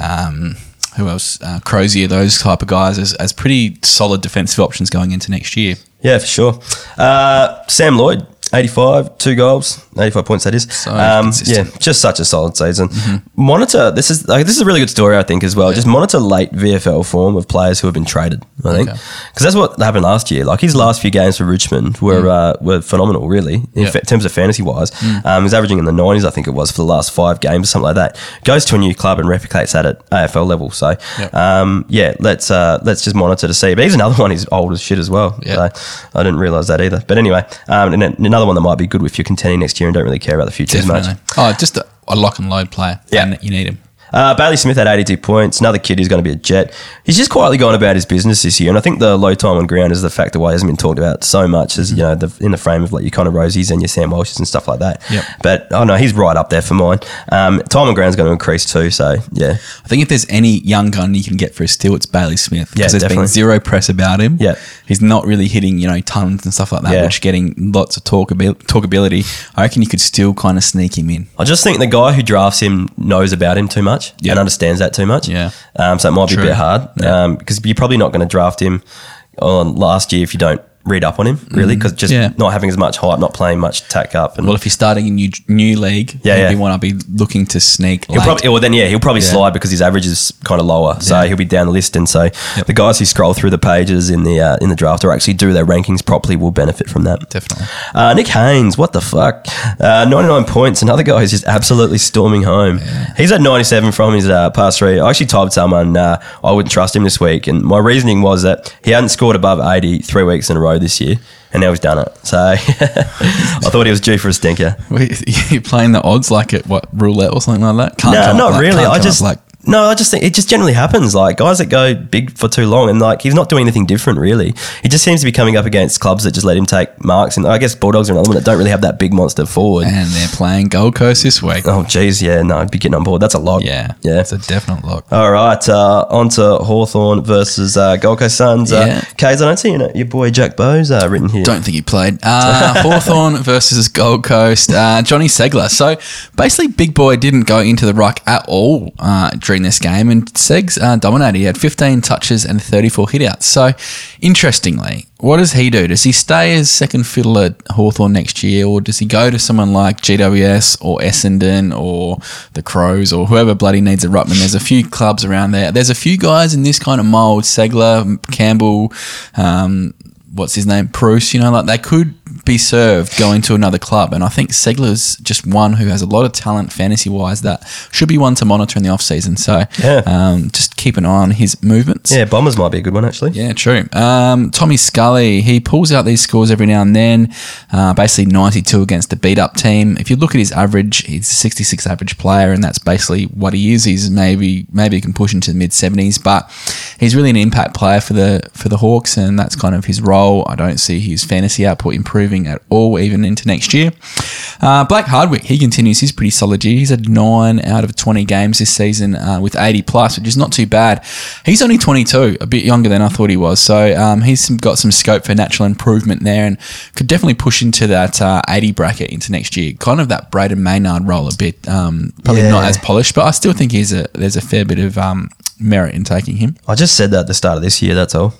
um, who else? Uh, Crozier, those type of guys as, as pretty solid defensive options going into next year. Yeah, for sure. Uh, Sam Lloyd, 85, two goals, 85 points that is. So um, yeah, just such a solid season. Monitor, this is like, this is a really good story, I think, as well. Just monitor late VFL form of players who have been traded, I think. Okay. Because that's what happened last year. Like his last few games for Richmond were uh, were phenomenal, really, in Yeah. fa- terms of fantasy wise. Um, he's averaging in the 90s, I think it was, for the last five games or something like that. Goes to a new club and replicates that at AFL level. So, Yep. um, yeah, let's uh, let's just monitor to see. But he's another one He's old as shit as well. Yeah. So I didn't realise that either. But anyway, um, and another one that might be good if you're contending next year and don't really care about the future as much. Oh, just a, a lock and load player. Yeah. And you need him. Uh, Bailey Smith had 82 points. Another kid who's going to be a jet. He's just quietly gone about his business this year, and I think the low time on ground is the factor why he hasn't been talked about so much as you know the, in the frame of like your Connor Rozees and your Sam Walshes and stuff like that. Yep. But oh no, he's right up there for mine. Um, time on ground is going to increase too. So yeah, I think if there's any young gun you can get for a steal, it's Bailey Smith. Yeah, Because there's definitely. been zero press about him. Yeah. He's not really hitting, you know, tons and stuff like that, Yeah. which getting lots of talkabil- talkability. I reckon you could still kind of sneak him in. I just think the guy who drafts him knows about him too much Yeah. and understands that too much. Yeah. Um, so it might be a bit hard Yeah. because you're probably not going to draft him on last year if you don't read up on him really because just Mm-hmm. Yeah. not having as much hype, not playing much tack up. And Well, if he's starting a new new league, Yeah, yeah. be one I'll be looking to sneak. He'll late. probably well then yeah he'll probably slide because his average is kind of lower, so he'll be down the list. And so the guys who scroll through the pages in the uh, in the draft or actually do their rankings properly will benefit from that. Definitely. Uh, Nick Haynes, what the fuck? Uh, 99 points. Another guy who's just absolutely storming home. He's at 97 from his uh, past three. I actually told someone uh, I wouldn't trust him this week, and my reasoning was that he hadn't scored above 80 three weeks in a row this year, and now he's done it. So I thought he was due for a stinker. Wait, You're playing the odds like at what roulette or something like that? Can't No, not like, really. I just like No, I just think it just generally happens. Like guys that go big for too long, and like he's not doing anything different really. He just seems to be coming up against clubs that just let him take marks. And I guess Bulldogs are another one that don't really have that big monster forward. And they're playing Gold Coast this week. oh, geez, yeah, no, I'd be getting on board. That's a lot. Yeah, yeah. it's a definite lock. All right, uh, on to Hawthorn versus uh, Gold Coast Suns. Uh, Yeah. Keays, I don't see you know, your boy Jack Bowes uh, written here. Don't think he played. Uh, Hawthorn versus Gold Coast. Uh, Johnny Ceglar. So basically, Big Boy didn't go into the ruck at all uh, during this game, and Segs uh, dominated. He had 15 touches and 34 hitouts. So interestingly, what does he do? Does he stay as second fiddle at Hawthorn next year, or does he go to someone like GWS or Essendon or the Crows or whoever bloody needs a ruckman? There's a few clubs around there. There's a few guys in this kind of mould: Ceglar, Campbell. Um, what's his name, Preuss, you know, like they could be served going to another club. And I think Ceglar's just one who has a lot of talent fantasy wise that should be one to monitor in the off season. So Yeah. um, just keep an eye on his movements. Yeah, Bombers might be a good one actually. Yeah, true. Um, Tommy Scully, he pulls out these scores every now and then, uh, basically 92 against a beat up team. If you look at his average, he's a 66 average player, and that's basically what he is. He's maybe maybe he can push into the mid 70s, but he's really an impact player for the for the Hawks, and that's kind of his role. I don't see his fantasy output improving at all, even into next year. Uh, Blake Hardwick, he continues his pretty solid year. He's had nine out of 20 games this season uh, with 80 plus, which is not too bad. He's only 22, a bit younger than I thought he was. So um, he's got some scope for natural improvement there and could definitely push into that uh, 80 bracket into next year. Kind of that Brayden Maynard role a bit. Um, probably not as polished, but I still think he's a, there's a fair bit of um, merit in taking him. I just said that at the start of this year. That's all.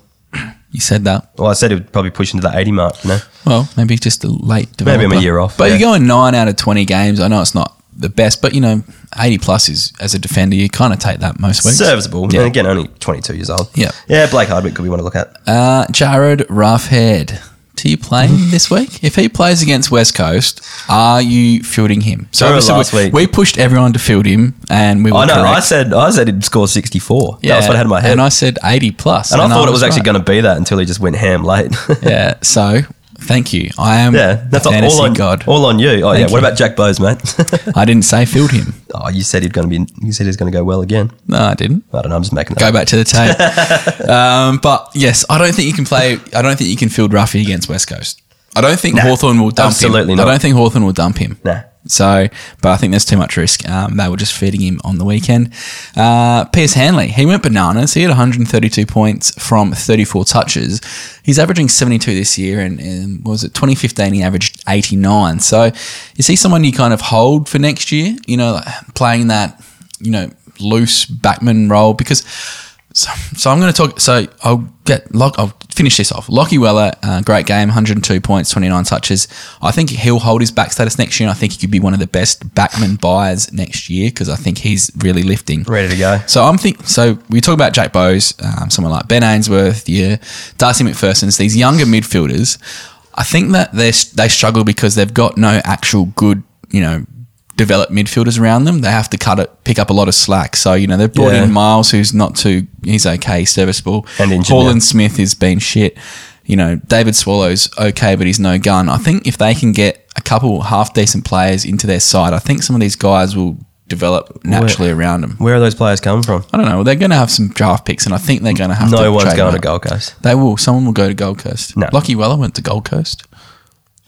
You said that. Well, I said it would probably push into the eighty mark. You know, Well, maybe just a late Maybe I'm a year off, But yeah. you're going nine out of 20 games. I know it's not the best, but you know, 80 plus is as a defender, you kind of take that most weeks. serviceable. Yeah. And again, only twenty two years old. Yeah. yeah. Blake Hardwick could be one to look at. Uh, Jarryd Roughead. Do you play him this week? If he plays against West Coast, are you fielding him? So Sure, obviously last we, week. we pushed everyone to field him, and we were I know. correct. I said I said he'd score sixty four. that was what I had in my head. And I said 80 plus. And I thought it was actually going to be that until he just went ham late. Yeah. So thank you. I am yeah, that's fantasy all on god. All on you. Oh yeah. Thank What you. about Jack Bowes, mate? I didn't say field him. oh, you said he's going to be. You said he's going to go well again. No, I didn't. I don't know. I'm just making that. Go up. back to the tape. um, but yes, I don't think you can play. I don't think you can field Ruffy against West Coast. I don't think Nah, Hawthorn will dump him. absolutely him. not. I don't think Hawthorn will dump him. Nah. So, but I think there's too much risk. Um, they were just feeding him on the weekend. Uh, Pierce Hanley, he went bananas. He had 132 points from 34 touches. He's averaging 72 this year, and, and was it 2015? He averaged 89. So, is he someone you kind of hold for next year? You know, playing that, you know, loose backman role because. So, so I'm going to talk. So I'll get Lock. I'll finish this off. Lachie Weller, uh, great game, 102 points, 29 touches. I think he'll hold his back status next year. and I think he could be one of the best backman buyers next year because I think he's really lifting. Ready to go. So I'm think. So we talk about Jack Bowes, um, someone like Ben Ainsworth, yeah, Darcy MacPherson's. These younger midfielders, I think that they they struggle because they've got no actual good, you know, developed midfielders around them. They have to cut it, pick up a lot of slack. So you know they've brought Yeah. in Miles, who's not too, he's okay, serviceable. And injured Holland now. Smith has been shit. You know, David Swallow's okay, but he's no gun. I think if they can get a couple half decent players into their side, I think some of these guys will develop naturally around them. Where are those players coming from? I don't know. They're going to have some draft picks, and I think they're going to have to. No one's going to Gold Coast. They will. Someone will go to Gold Coast. No. Lachie Weller went to Gold Coast.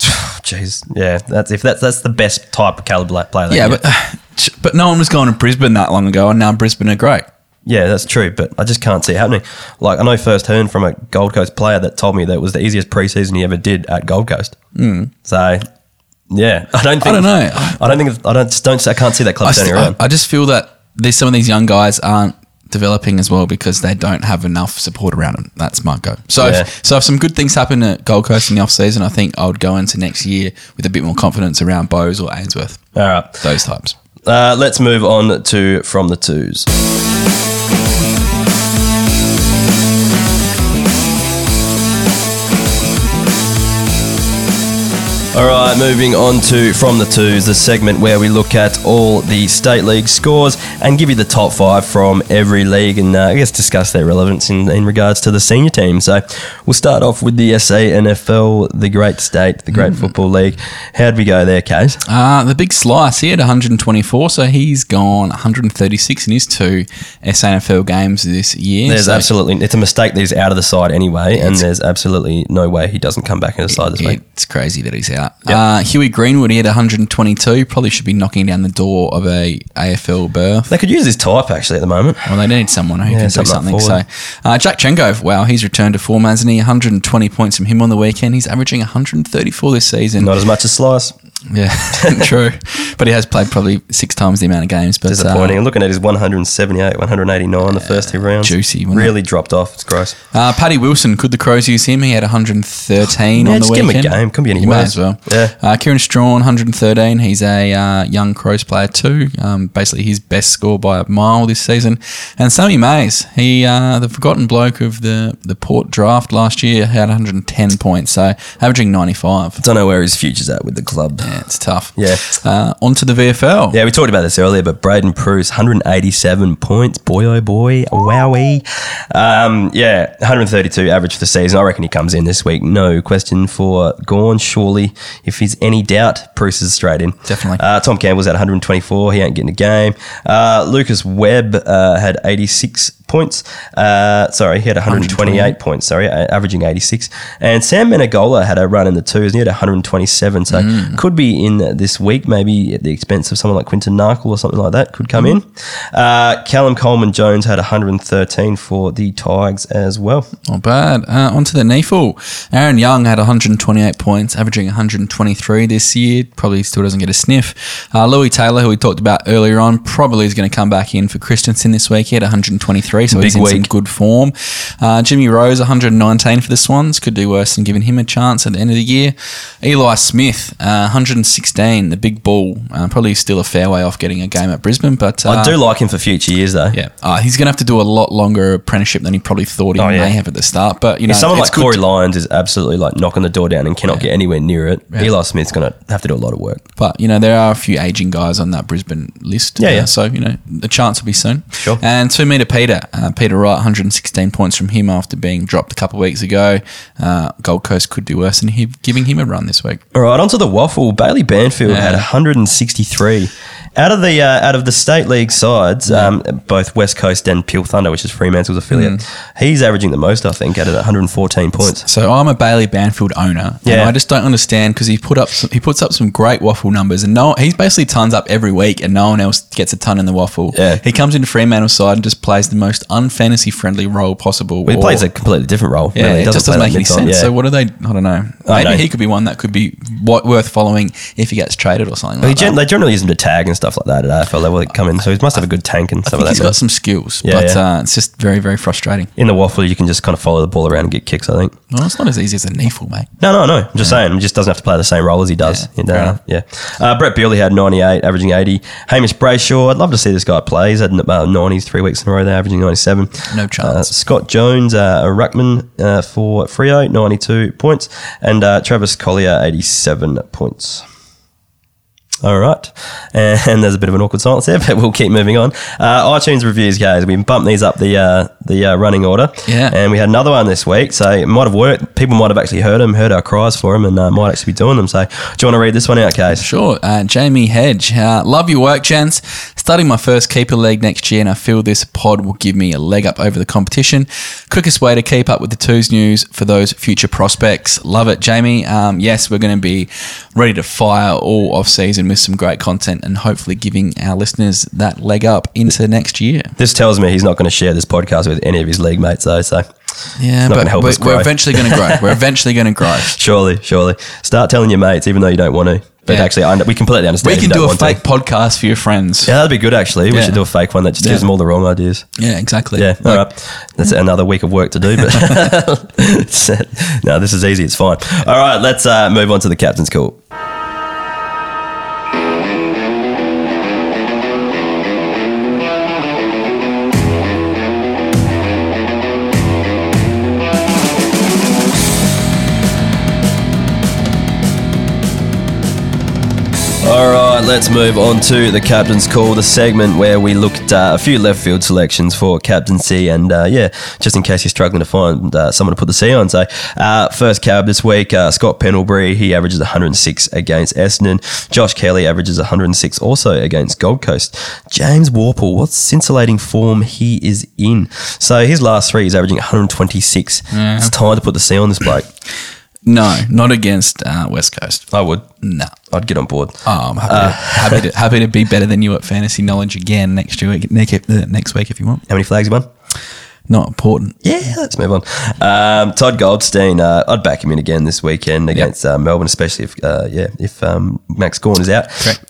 Jeez, yeah. That's if that's that's the best type of caliber player. Yeah, but but no one was going to Brisbane that long ago, and now Brisbane are great. yeah, that's true. But I just can't see it happening. Like I know first hand from a Gold Coast player that told me that it was the easiest preseason he ever did at Gold Coast. Mm. So. Yeah, I don't think. I don't know. I- don't think. I don't. Just don't. I can't see that club I, turning st- around. I, I just feel that there's some of these young guys aren't developing as well because they don't have enough support around them. That's my go. So, Yeah. if, so if some good things happen at Gold Coast in the off season, I think I would go into next year with a bit more confidence around Bowes or Ainsworth. All right. Those types. Uh, let's move on to from the twos. All right, moving on to From the Twos, the segment where we look at all the state league scores and give you the top five from every league and uh, I guess discuss their relevance in, in regards to the senior team. So we'll start off with the SANFL, the great state, the great football league. How'd we go there, Case? Uh, the big slice, he had 124, so he's gone 136 in his two SANFL games this year. There's So absolutely, it's a mistake that he's out of the side anyway, and there's absolutely no way he doesn't come back in the side this week. It's crazy that he's out. Uh, Huey Greenwood, he had 122. Probably should be knocking down the door of a AFL berth. They could use his type actually at the moment. Well, they need someone who Yeah, can do something. So, uh, Jack Trengove, wow, he's returned to form, hasn't he? 120 points from him on the weekend. He's averaging 134 this season. Not as much as Slice. Yeah, true. But he has played probably six times the amount of games. But Disappointing. Uh, Looking at his 178, 189 the first two rounds. juicy, Really dropped off. It's gross. uh, Paddy Wilson, could the Crows use him? He had 113 Yeah, on the just give him a game. Couldn't be any You may as well. Yeah. Uh, Kieran Strachan, 113. He's a uh, young Crows player too. Um, basically, his best score by a mile this season. And Sammy Mayes, he uh, the forgotten bloke of the the Port draft last year, had 110 points, so averaging 95. I Don't know where his future's at with the club. Yeah, it's tough. Yeah. Uh, on to the VFL. Yeah, we talked about this earlier, but Braydon Preuss, 187 points. Boy, oh boy. Wowie. Um, yeah, 132 average for the season. I reckon he comes in this week. No question for Gawn, surely. If he's any doubt, Bruce is straight in. Definitely. Uh, Tom Campbell's at 124. He ain't getting a game. Uh, Lucas Webb uh, had 86 points. Uh, sorry, he had 128 points. Sorry, uh, averaging 86. And Sam Menegola had a run in the twos. And he had 127. So could be in this week, maybe at the expense of someone like Quinton Narkle or something like that. Could come in. Uh, Callum Coleman Jones had 113 for the Tigers as well. Not bad. Uh, on to the NEAFL. Aaron Young had 128 points, averaging 123 this year. Probably still doesn't get a sniff. Uh, Lewis Taylor, who we talked about earlier on, probably is going to come back in for Christensen this week. He had 123, so he's Big in some good form. Uh, Jimmy Rose, 119 for the Swans. Could do worse than giving him a chance at the end of the year. Ely Smith, uh, 116, the big ball. Uh, probably still a fair way off getting a game at Brisbane, but uh, I do like him for future years, though. yeah, uh, he's going to have to do a lot longer apprenticeship than he probably thought he Oh, yeah. may have at the start. But you know, If someone like Corey Lyons is absolutely like knocking the door down and cannot get anywhere near it, Ely Smith's going to have to do a lot of work. But you know, there are a few aging guys on that Brisbane list. Yeah, uh, yeah. So you know, the chance will be soon. Sure. And two meter Peter, uh, Peter Wright, 116 points from him after being dropped a couple of weeks ago. Uh, Gold Coast could do worse than him, giving him a run this week. All right, onto the WAFL. Bailey Banfield Yeah. had 163. Out of the uh, out of the state league sides, um, both West Coast and Peel Thunder, which is Fremantle's affiliate, Mm. he's averaging the most, I think, at 114 points. So I'm a Bailey Banfield owner, and Yeah. I just don't understand because he put up some, he puts up some great WAFL numbers, and no, he's basically tons up every week, and no one else gets a ton in the WAFL. Yeah. he comes into Fremantle's side and just plays the most unfantasy friendly role possible. But he plays a completely different role. Yeah, really. He it just doesn't make any sense. yeah. So what are they? I don't know. Maybe know. he could be one that could be worth following if he gets traded or something Well, like gen- that. they generally use him to tag and stuff like that at AFL level. that come in, so he must have a good tank and stuff like he's that. got some skills, Yeah, but yeah. Uh, it's just very, very frustrating. In the WAFL, you can just kind of follow the ball around and get kicks. I think. Well, it's not as easy as a NEAFL, mate. No, no, no. I'm just saying, he just doesn't have to play the same role as he does. Yeah, uh, yeah. Uh, Brett Bewley had 98, averaging 80. Hamish Brayshaw, I'd love to see this guy play. He's had about 90s three weeks in a row there, averaging 97. No Uh, chance. Scott Jones, uh, a ruckman uh, for Freo, 92 points. And uh, Travis Colyer, 87 points. All right. And there's a bit of an awkward silence there, but we'll keep moving on. Uh, iTunes reviews, guys. We bumped these up the uh, the uh, running order. Yeah. And we had another one this week. So it might have worked. People might have actually heard them, heard our cries for them, and uh, might actually be doing them. So do you want to read this one out, guys? Sure. Uh, Jamie Hedge. Uh, love your work, gents. Starting my first keeper league next year, and I feel this pod will give me a leg up over the competition. Quickest way to keep up with the twos news for those future prospects. Love it, Jamie. Um, yes, we're going to be ready to fire all off season with some great content and hopefully giving our listeners that leg up into next year. This tells me he's not going to share this podcast with any of his league mates, though. So Yeah, but we're, we're eventually going to grow. We're eventually going to grow. surely, surely, start telling your mates, even though you don't want to. But Yeah. actually, I, we completely understand. We can do a want to. fake podcast for your friends. Yeah, that'd be good. Actually, we Yeah. should do a fake one that just Yeah. gives them all the wrong ideas. Yeah, exactly. Yeah, all Like, right. That's another week of work to do, but it's- no, this is easy. It's fine. All right, let's uh, move on to the captain's call. Let's move on to the captain's call, the segment where we looked at a few left field selections for captaincy, and uh, yeah, just in case you're struggling to find uh, someone to put the C on. So, uh, first cab this week, uh, Scott Pendlebury, he averages 106 against Essendon. Josh Kelly averages 106 also against Gold Coast. James Worpel, what scintillating form he is in. So his last three, he's averaging 126. It's time to put the C on this bloke. No, not against uh, West Coast. I would. No. I'd get on board. Oh, I'm happy, to, happy, to, happy to be better than you at fantasy knowledge again next week, next, uh, next week if you want. How many flags you won? Not important. Yeah, let's move on. Um, Todd Goldstein, uh, I'd back him in again this weekend against uh, Melbourne, especially if uh, yeah if um, Max Gawn is out.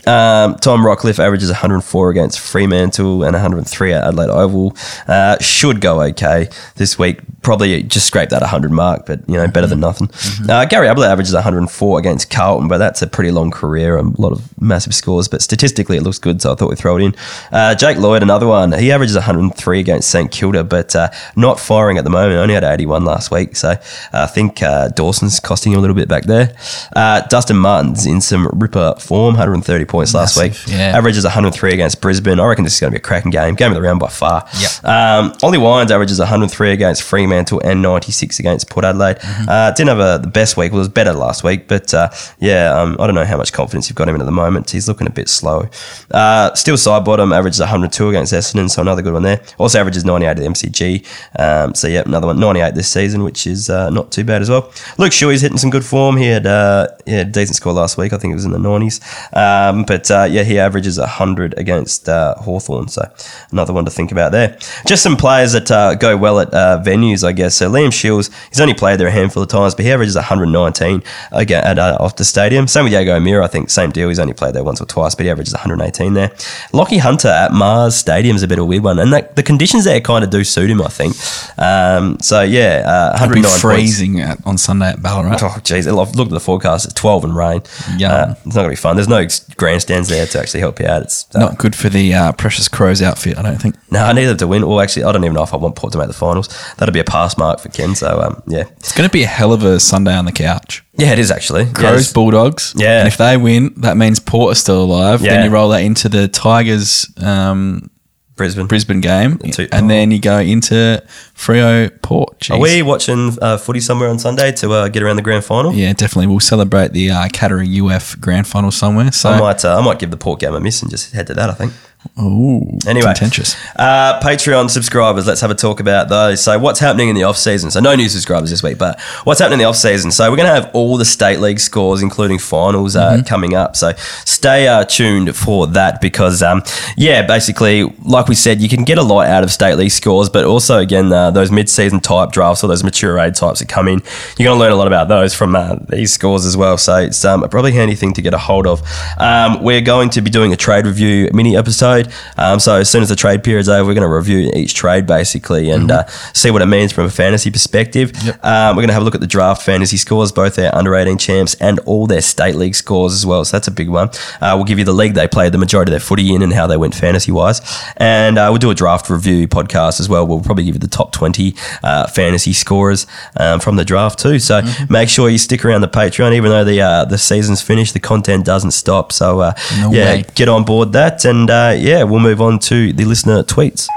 Um, Tom Rockliff averages 104 against Fremantle and 103 at Adelaide Oval. Uh, should go okay this week. Probably just scrape that 100 mark, but you know better than nothing. Uh, Gary Ablett averages 104 against Carlton, but that's a pretty long career and a lot of massive scores. But statistically, it looks good, so I thought we'd throw it in. Uh, Jake Lloyd, another one. He averages uh, 103 against St Kilda, but uh, not firing at the moment. Only had 81 last week, so I think uh, Dawson's costing him a little bit back there. Uh, Dustin Martin's in some ripper form, 130 points last Massive, week. yeah. Averages 103 against Brisbane. I reckon this is going to be a cracking game. Game of the round by far. Yep. Um, Ollie Wines averages 103 against Fremantle and 96 against Port Adelaide. Mm-hmm. Uh, didn't have a, the best week. Well, it was better last week, but uh, yeah, um, I don't know how much confidence you've got him in at the moment. He's looking a bit slow. Uh, Steele Sidebottom averages 102 against Essendon, so another good one there. Also averages 98 at the MCG. Um, so yeah, another one 98 this season, which is uh, not too bad as well. Luke Shuey's hitting some good form. He had uh, yeah, a decent score last week. I think it was in the 90s. Um, but uh, yeah, he averages 100 against uh, Hawthorn. So another one to think about there. Just some players that uh, go well at uh, venues, I guess. So Liam Shiels, he's only played there a handful of times, but he averages 119 again at uh, off the stadium. Same with Jaeger O'Meara, I think. Same deal. He's only played there once or twice, but he averages 118 there. Lachie Hunter at Mars Stadium is a bit of a weird one, and that, the conditions there kind of do suit him, I think. Um, so yeah, uh, It'll be 109 freezing at, on Sunday at Ballarat. Oh, jeez. I've looked at the forecast. It's 12 and rain. Yeah. Uh, it's not going to be fun. There's no grandstands there to actually help you out. It's uh, Not good for the uh, Precious Crows outfit, I don't think. No, I need them to win. Well, actually, I don't even know if I want Port to make the finals. That'll be a pass mark for Ken. So, um, yeah. It's going to be a hell of a Sunday on the couch. Yeah, it is actually. Crows. Bulldogs. Yeah. And if they win, that means Port are still alive. Yeah. Then you roll that into the Tigers um, Brisbane. Brisbane game. Two- and then you go into Freo Port. Jeez. Are we watching uh, footy somewhere on Sunday to uh, get around the grand final? Yeah, definitely. We'll celebrate the uh, Catering UF grand final somewhere. So, I might, uh, I might give the Port game a miss and just head to that. I think. Ooh, Anyway, contentious. Uh, Patreon subscribers, let's have a talk about those. So, what's happening in the off season? So, no new subscribers this week, but what's happening in the off season? So, we're going to have all the state league scores, including finals, uh, Mm-hmm. coming up. So, stay uh, tuned for that because, um, yeah, basically, like we said, you can get a lot out of state league scores, but also again, uh, those mid-season type drafts or those mature aid types that come in, you're going to learn a lot about those from uh, these scores as well. So, it's um, a probably handy thing to get a hold of. Um, we're going to be doing a trade review mini episode. Um, so as soon as the trade period's over, we're going to review each trade basically and uh, see what it means from a fantasy perspective. Um, we're going to have a look at the draft fantasy scores, both their under 18 champs and all their state league scores as well. So that's a big one. Uh, we'll give you the league they played the majority of their footy in and how they went fantasy wise. And uh, we'll do a draft review podcast as well. We'll probably give you the top 20 uh, fantasy scorers um, from the draft too. So make sure you stick around the Patreon, even though the uh, the season's finished, the content doesn't stop. So uh, No yeah, way. get on board that, and uh, yeah, we'll move on to the listener tweets.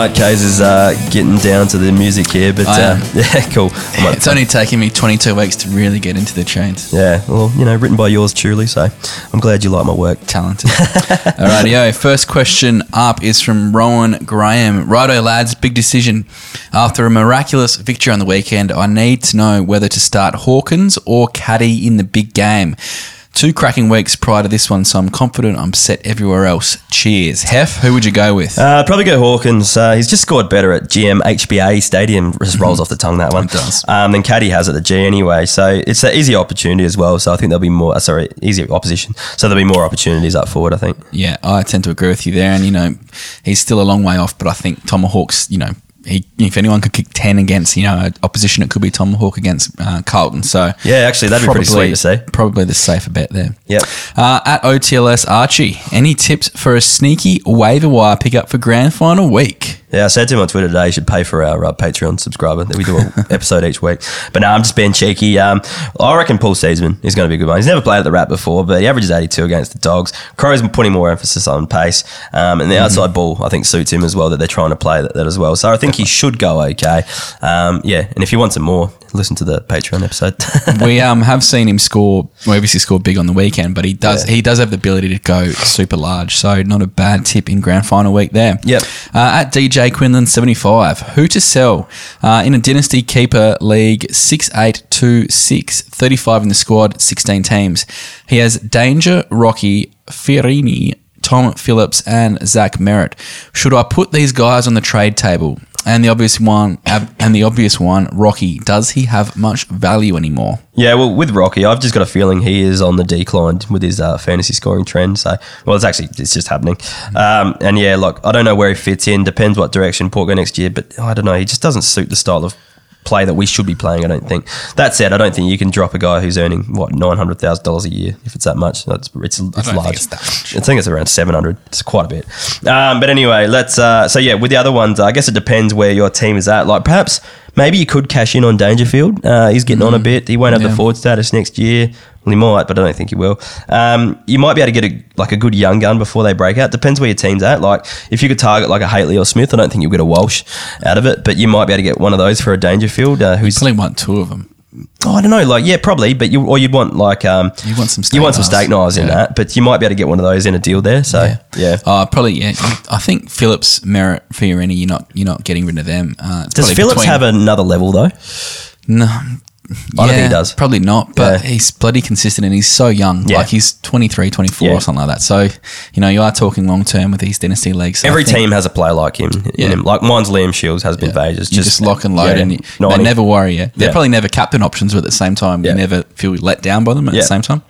Right, Keays is uh, getting down to the music here, but I uh, am. yeah, cool. I might- It's only taking me 22 weeks to really get into the chains. yeah, well, you know, written by yours truly, so I'm glad you like my work. Talented. Alrighty, first question up is from Rowan Graham. Righto, lads, big decision. After a miraculous victory on the weekend, I need to know whether to start Hawkins or Caddy in the big game. Two cracking weeks prior to this one, so I'm confident I'm set everywhere else. Cheers. Hef, who would you go with? Uh, I'd probably go Hawkins. Uh, he's just scored better at GMHBA Stadium. Just rolls off the tongue that one. It does. Um, than Caddy has at the G anyway. So it's an easy opportunity as well. So I think there'll be more. Uh, sorry, easy opposition. So there'll be more opportunities up forward. I think. Yeah, I tend to agree with you there. And, you know, he's still a long way off, but I think Tomahawk's, you know, he, if anyone could kick ten against you know opposition, it could be Tom Hawk against uh, Carlton. So Yeah, actually, that'd be pretty sweet to see. Probably the safer bet there. Yep. Uh, at OTLS Archie, any tips for a sneaky waiver wire pickup for grand final week? Yeah, I said to him on Twitter today, you should pay for our uh, Patreon subscriber. That we do an episode each week. But no, I'm just being cheeky. Um, I reckon Paul Seedsman is going to be a good one. He's never played at the Rat before, but he averages 82 against the Dogs. Crow's putting more emphasis on pace, um, and the outside ball I think suits him as well. That they're trying to play that, that as well. So I think he should go okay. Um, yeah, and if you want some more, listen to the Patreon episode. we um, have seen him score. Well, obviously scored big on the weekend, but he does Yeah. he does have the ability to go super large. So not a bad tip in grand final week there. Yep. Uh, at DJ Quinlan seventy five, who to sell uh, in a dynasty keeper league six eight two six 35 in the squad, sixteen teams. He has Danger, Rocky, Fiorini. Tom Phillips and Zach Merrett. Should I put these guys on the trade table? And the obvious one, and the obvious one, Rocky. Does he have much value anymore? Yeah, well, with Rocky, I've just got a feeling he is on the decline with his uh, fantasy scoring trend. So, well, it's actually it's just happening. Um, and yeah, look, I don't know where he fits in. Depends what direction Port go next year, but I don't know. He just doesn't suit the style of play that we should be playing. I don't think. That said, I don't think you can drop a guy who's earning what nine hundred thousand dollars a year if it's that much. That's it's, it's think large. it's that much. I think it's around seven hundred. It's quite a bit. Um, but anyway, let's. Uh, so yeah, with the other ones, I guess it depends where your team is at. Like perhaps maybe you could cash in on Dangerfield. Uh, he's getting on a bit. He won't have Yeah. the forward status next year. Well, he might, but I don't think he will. Um, you might be able to get a like a good young gun before they break out. Depends where your team's at. Like if you could target like a Haley or Smith, I don't think you'll get a Walsh out of it, but you might be able to get one of those for a Dangerfield uh, who's Probably want two of them. Oh, I don't know, like yeah, probably, but you or you'd want like um, You want some steak you want some knives. steak knives in Yeah. that, but you might be able to get one of those in a deal there. So yeah, Uh, probably yeah. I think Phillips, Merrett, Fiorini. You're not you're not getting rid of them. Uh, it's does probably Phillips between- have another level though? No. I don't think he does. Probably not, but Yeah. he's bloody consistent and he's so young. Yeah. Like he's 23, 24 Yeah. or something like that. So, you know, you are talking long term with these dynasty leagues. So I Every think team has a player like him. Yeah. In him. Like mine's Liam Shiels has been for ages. You just, lock and load yeah, and you, 90. they never worry you. They're Yeah. probably never captain options, but at the same time, Yeah. you never feel let down by them at Yeah. the same time.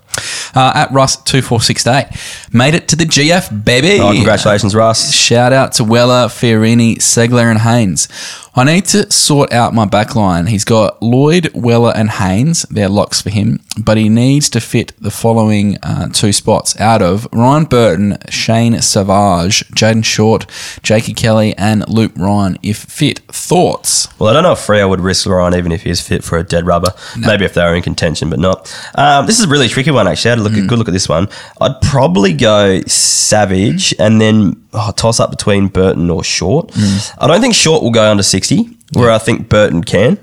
Uh, at Russ two four six eight, made it to the GF baby. Oh, congratulations, Russ. Shout out to Weller, Fiorini, Ceglar, and Haynes. I need to sort out my backline. He's got Lloyd, Weller, and Haynes. They're locks for him, but he needs to fit the following uh, two spots out of Ryan Burton, Shane Savage, Jayden Short, Jakey Kelly, and Luke Ryan. If fit, thoughts? Well, I don't know if Freo would risk Ryan even if he is fit for a dead rubber. Maybe if they were in contention, but not. Um, this is a really tricky one, actually. I had a look Mm. a good look at this one. I'd probably go Savage and then oh, toss up between Burton or Short. Mm. I don't think Short will go under 60. Where I think Burton can,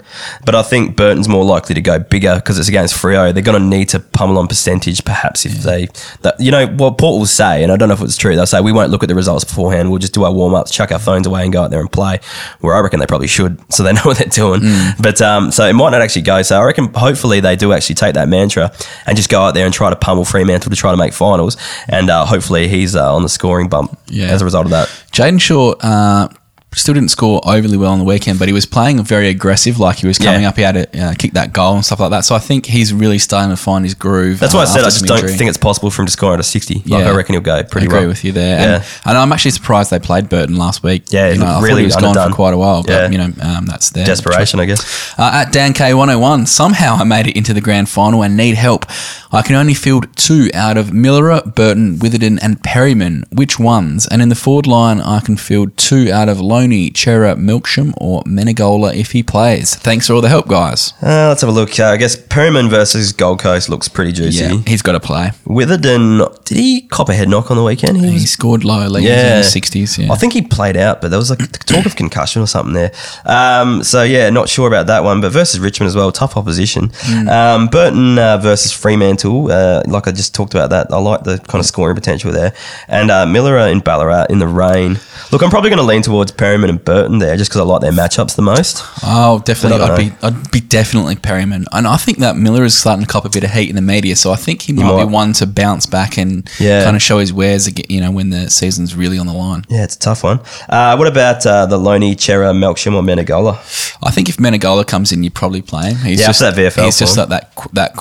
but I think Burton's more likely to go bigger because it's against Freo. They're going to need to pummel on percentage, perhaps if they, that, you know, what Port will say, and I don't know if it's true. They'll say we won't look at the results beforehand. We'll just do our warm ups, chuck our phones away, and go out there and play. Where I reckon they probably should, so they know what they're doing. But um, so it might not actually go. So I reckon hopefully they do actually take that mantra and just go out there and try to pummel Fremantle to try to make finals, and uh, hopefully he's uh, on the scoring bump Yeah. as a result of that. Jayden Short uh, still didn't score overly well on the weekend, but he was playing very aggressive. Like he was coming Yeah. up, he had to uh, kick that goal and stuff like that. So I think he's really starting to find his groove. That's why I uh, said I just don't injury. think it's possible for him to score at a 60. Like, Yeah. I reckon he'll go pretty I agree well. with you there. Yeah. And, and I'm actually surprised they played Burton last week. Yeah, you know, looked I thought really he was gone for quite a while, but Yeah. you know um, that's there. Desperation, I guess. Uh, at Dan K101, somehow I made it into the grand final and need help. I can only field two out of Milera, Burton, Witherden, and Perryman. Which ones? And in the forward line, I can field two out of Lonie, Cerra, Melksham, or Menegola if he plays. Thanks for all the help, guys. Uh, let's have a look. Uh, I guess Perryman versus Gold Coast looks pretty juicy. Yeah, he's got to play. Witherden, did he cop a head knock on the weekend? He He was- scored lower leagues in the 60s. Yeah. I think he played out, but there was like talk of concussion or something there. Um, so yeah, not sure about that one. But versus Richmond as well, tough opposition. Hmm. Um, Burton uh, versus Fremantle, uh, like I just talked about that. I like the kind of scoring potential there. And uh, Milera in Ballarat in the rain. Look, I'm probably going to lean towards Perryman and Burton there, just because I like their matchups the most. Oh, definitely. I'd don't be, I'd be definitely Perryman, and I think that Milera is starting to cop a bit of heat in the media. So I think he might, might. be one to bounce back and Yeah. kind of show his wares. again. You know, when the season's really on the line. Yeah, it's a tough one. Uh, what about uh, the Lonie, Cerra, Melksham, or Menegola? I think if Menegola comes in, you probably play him. He's Yeah, just that VFL He's just like that that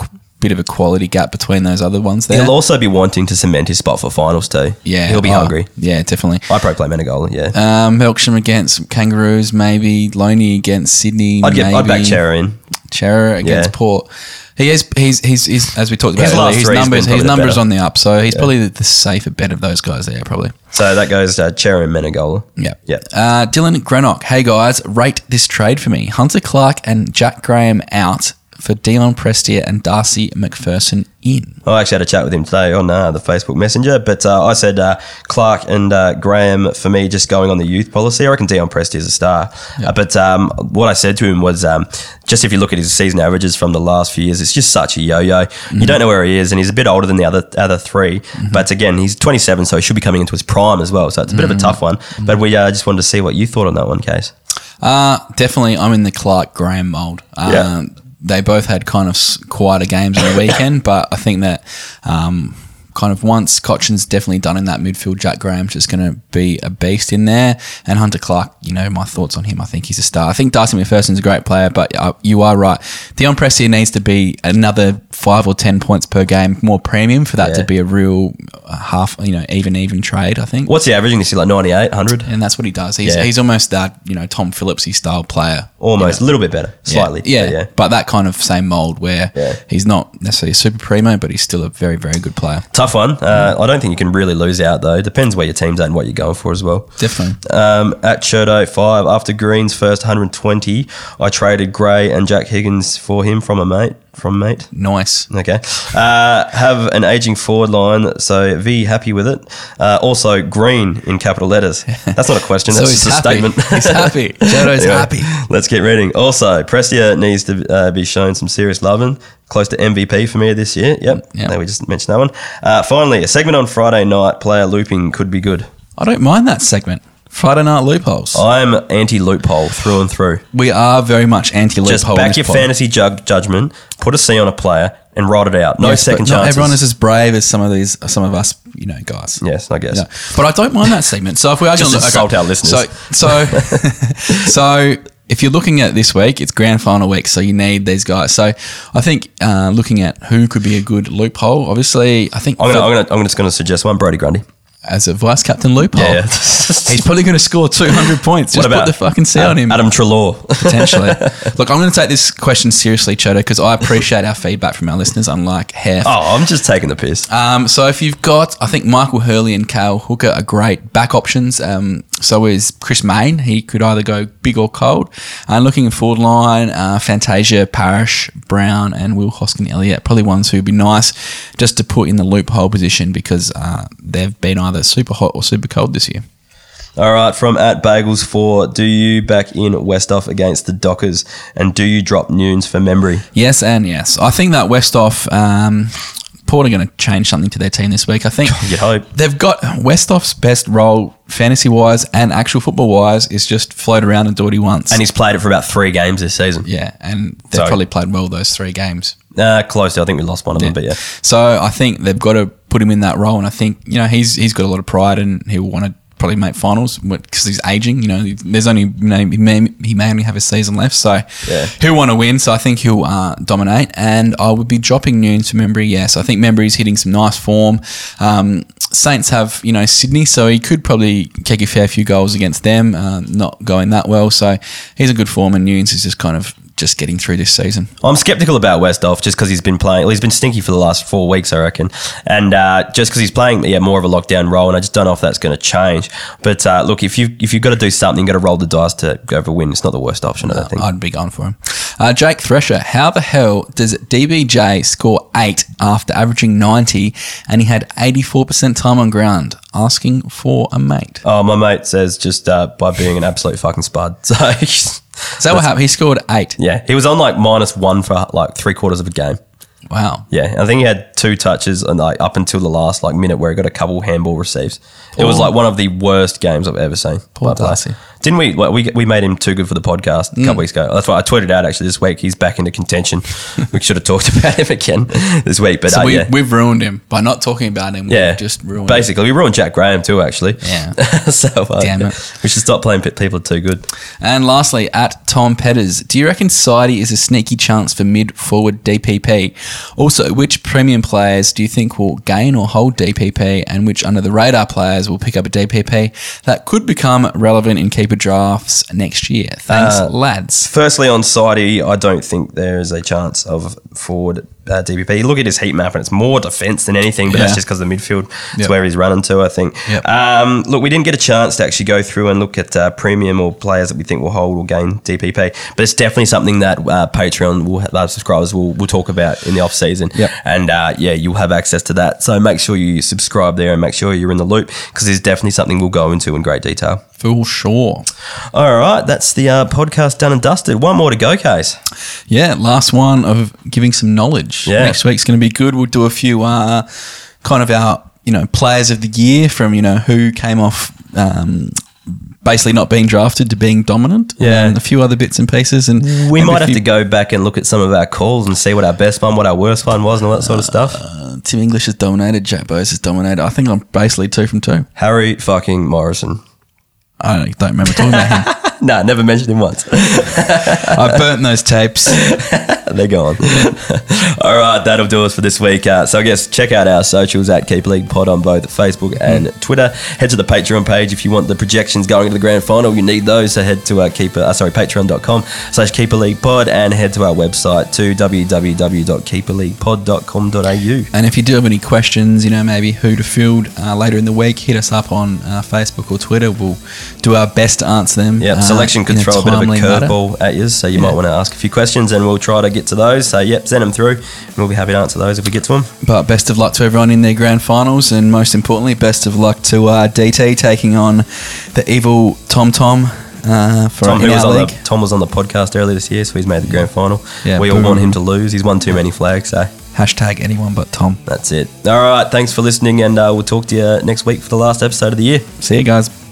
bit of a quality gap between those other ones there. He'll also be wanting to cement his spot for finals too. yeah, he'll be oh, hungry. Yeah, definitely. I probably play Menegola. Yeah, Um, Melksham against Kangaroos, maybe Lonie against Sydney. I'd get. I'd back. Cerra in. Cerra against Yeah. Port. He is. He's. He's. he's as we talked about His earlier, his numbers. His numbers better. on the up. So he's probably the, the safer bet of those guys there. Probably. So that goes uh, Cerra and Menegola. Yeah. Yeah. Uh, Dylan Greenock. Hey guys, rate this trade for me. Hunter Clark and Jack Graham out for Dion Prestia and Darcy MacPherson in. I actually had a chat with him today on uh, the Facebook Messenger, but uh, I said uh, Clark and uh, Graham for me just going on the youth policy. I reckon Dion Presti is a star. Uh, but um, what I said to him was um, just if you look at his season averages from the last few years, it's just such a yo-yo. Mm-hmm. You don't know where he is, and he's a bit older than the other other 3 But again, he's 27, so he should be coming into his prime as well. So it's a bit Mm-hmm. of a tough one. But we uh, just wanted to see what you thought on that one, Case. Uh, definitely, I'm in the Clark Graham mold. Uh, Yeah. They both had kind of quieter games on the weekend, but I think that um, kind of once Cotchin's definitely done in that midfield, Jack Graham's just going to be a beast in there. And Hunter Clark, you know, my thoughts on him, I think he's a star. I think Darcy MacPherson's a great player, but uh, you are right. Dion Prestia needs to be another five or 10 points per game, more premium for that Yeah. to be a real uh, half, you know, even, even trade, I think. What's he averaging? Is he like 98, 100? And that's what he does. He's, Yeah. he's almost that, you know, Tom Phillipsy style player. Almost. A little bit better. Slightly. Yeah, but yeah, but that kind of same mold where he's not necessarily a super primo, but he's still a very, very good player. Tough one. Uh, I don't think you can really lose out though. Depends where your team's at and what you're going for as well. Definitely. Um, at Cherdo five, after Green's first 120, I traded Gray and Jack Higgins for him from a mate. From mate. Nice. Okay. Uh, have an aging forward line, so V happy with it. Uh, also, green in capital letters. That's not a question. So that's just a statement. He's happy. Jodo's Anyway, happy. Let's get reading. Also, Prestia needs to uh, be shown some serious loving. Close to MVP for me this year. Yep. Yep. Now we just mentioned that one. Uh, finally, a segment on Friday night. Player looping could be good. I don't mind that segment. Friday night loopholes. I'm anti loophole through and through. We are very much anti loophole. Just back your fantasy jug- judgment, put a C on a player, and write it out. No second chance. everyone is as brave as some of these, some of us, you know, guys. Yes, I guess. But I don't mind that segment. So if we are Just going to insult our listeners. So, so, so if you're looking at this week, it's grand final week, so you need these guys. So I think uh, looking at who could be a good loophole, obviously, I think I'm gonna, I'm gonna, I'm just gonna suggest one. Brodie Grundy. As a vice captain loophole, Yeah. he's probably going to score 200 points. Just what about put the fucking C on him. Adam Treloar. Potentially. Look, I'm going to take this question seriously, Chodo, because I appreciate our feedback from our listeners, unlike Hef. oh, I'm just taking the piss. Um, so if you've got, I think Michael Hurley and Cale Hooker are great back options. Um, so is Chris Mayne. He could either go big or cold. Uh, looking at forward line, uh, Fantasia, Parrish, Brown, and Will Hoskin Elliott. Probably ones who would be nice just to put in the loophole position because uh, they've been either super hot or super cold this year. All right, from at Bagels four, do you back in Westhoff against the Dockers, and do you drop Nunes for Membrey? Yes and yes. I think that Westhoff, um, Port are going to change something to their team this week. I think You'd hope. they've got Westhoff's best role, fantasy wise and actual football wise, is just float around and do what he wants. And he's played it for about three games this season. yeah, and they've Sorry. probably played well those three games. Uh, close to. I think we lost one of them, but yeah. So I think they've got to put him in that role, and I think you know he's he's got a lot of pride, and he'll want to probably make finals because he's aging. You know, there's only you know, he may he may only have a season left, so Yeah. he'll want to win. So I think he'll uh, dominate, and I would be dropping Nunes for Membrey. Yes, I think Membrey's hitting some nice form. Um, Saints have you know Sydney, so he could probably kick a fair few goals against them. Uh, not going that well, so he's a good form, and Nunes is just kind of just getting through this season. I'm skeptical about Westhoff just because he's been playing. Well, he's been stinky for the last four weeks, I reckon, and uh, just because he's playing yeah more of a lockdown role, and I just don't know if that's going to change. But uh, look, if you if you've got to do something, you've got to roll the dice to go for a win. It's not the worst option, I don't think. I'd be going for him. Uh, Jake Thresher, how the hell does DBJ score eight after averaging 90 and he had 84% time on ground? Asking for a mate. Oh, my mate says just uh, by being an absolute fucking spud. So Is that what happened? He scored eight. yeah, he was on like minus one for like three quarters of a game. Wow. Yeah, I think he had two touches and like up until the last like minute where he got a couple handball receives. It was like one of the worst games I've ever seen. Poor by a player. Darcy. Didn't we? Well, we we made him too good for the podcast a couple Mm. weeks ago. That's why I tweeted out actually this week. He's back into contention. we should have talked about him again this week, but So uh, we, yeah. we've ruined him by not talking about him. Yeah, We've just ruined. Basically, we ruined Jack Graham too. Actually, Yeah. so uh, Damn it. we should stop playing people too good. And lastly, at Tom Petters, do you reckon Sidey is a sneaky chance for mid forward DPP? Also, which premium players do you think will gain or hold DPP, and which under the radar players will pick up a DPP that could become relevant in keeper drafts next year? Thanks, Uh, lads. Firstly, on Sidey, I don't think there is a chance of forward uh, DPP. You look at his heat map, and it's more defence than anything, but that's just because of the midfield. It's Yep. where he's running to, I think. Yep. Um, look, we didn't get a chance to actually go through and look at uh, premium or players that we think will hold or gain DPP, but it's definitely something that uh, Patreon will uh, subscribers will, will talk about in the off season. Yep. And uh, yeah, you'll have access to that. So make sure you subscribe there and make sure you're in the loop because there's definitely something we'll go into in great detail. For sure. All right, that's the uh, podcast done and dusted. One more to go, case. Yeah, last one of giving some knowledge. Yeah. Next week's going to be good. We'll do a few uh, kind of our you know players of the year from you know who came off. Um, Basically, not being drafted to being dominant, Yeah. and a few other bits and pieces, and We might have to go back and look at some of our calls and see what our best one, what our worst one was, and all that sort of stuff. Uh, Tim English has dominated. Jack Bowes has dominated. I think I'm basically two from two. Harry fucking Morrison. I don't, remember talking about him. no, never mentioned him once. I burnt those tapes. They're gone. All right, that'll do us for this week. Uh, so I guess check out our socials at Keeper League Pod on both Facebook and Twitter. Head to the Patreon page if you want the projections going into the grand final. You need those, so head to our Keeper, uh, sorry, patreon.com slash Keeper League Pod and head to our website to www.keeperleaguepod.com.au. And if you do have any questions, you know, maybe who to field uh, later in the week, hit us up on uh, Facebook or Twitter. We'll do our best to answer them. Yep, uh, selection could throw a bit of a curveball at you, so you Yeah. might want to ask a few questions and we'll try to get to those. So, yep, send them through and we'll be happy to answer those if we get to them. But best of luck to everyone in their grand finals, and most importantly, best of luck to uh, DT taking on the evil Tom Tom uh, for Tom, was our on league. the, Tom was on the podcast earlier this year, so he's made the grand final. Yeah, we all want him to lose. He's won too many flags, so Hashtag anyone but Tom. that's it. All right, thanks for listening, and uh, we'll talk to you next week for the last episode of the year. See you guys.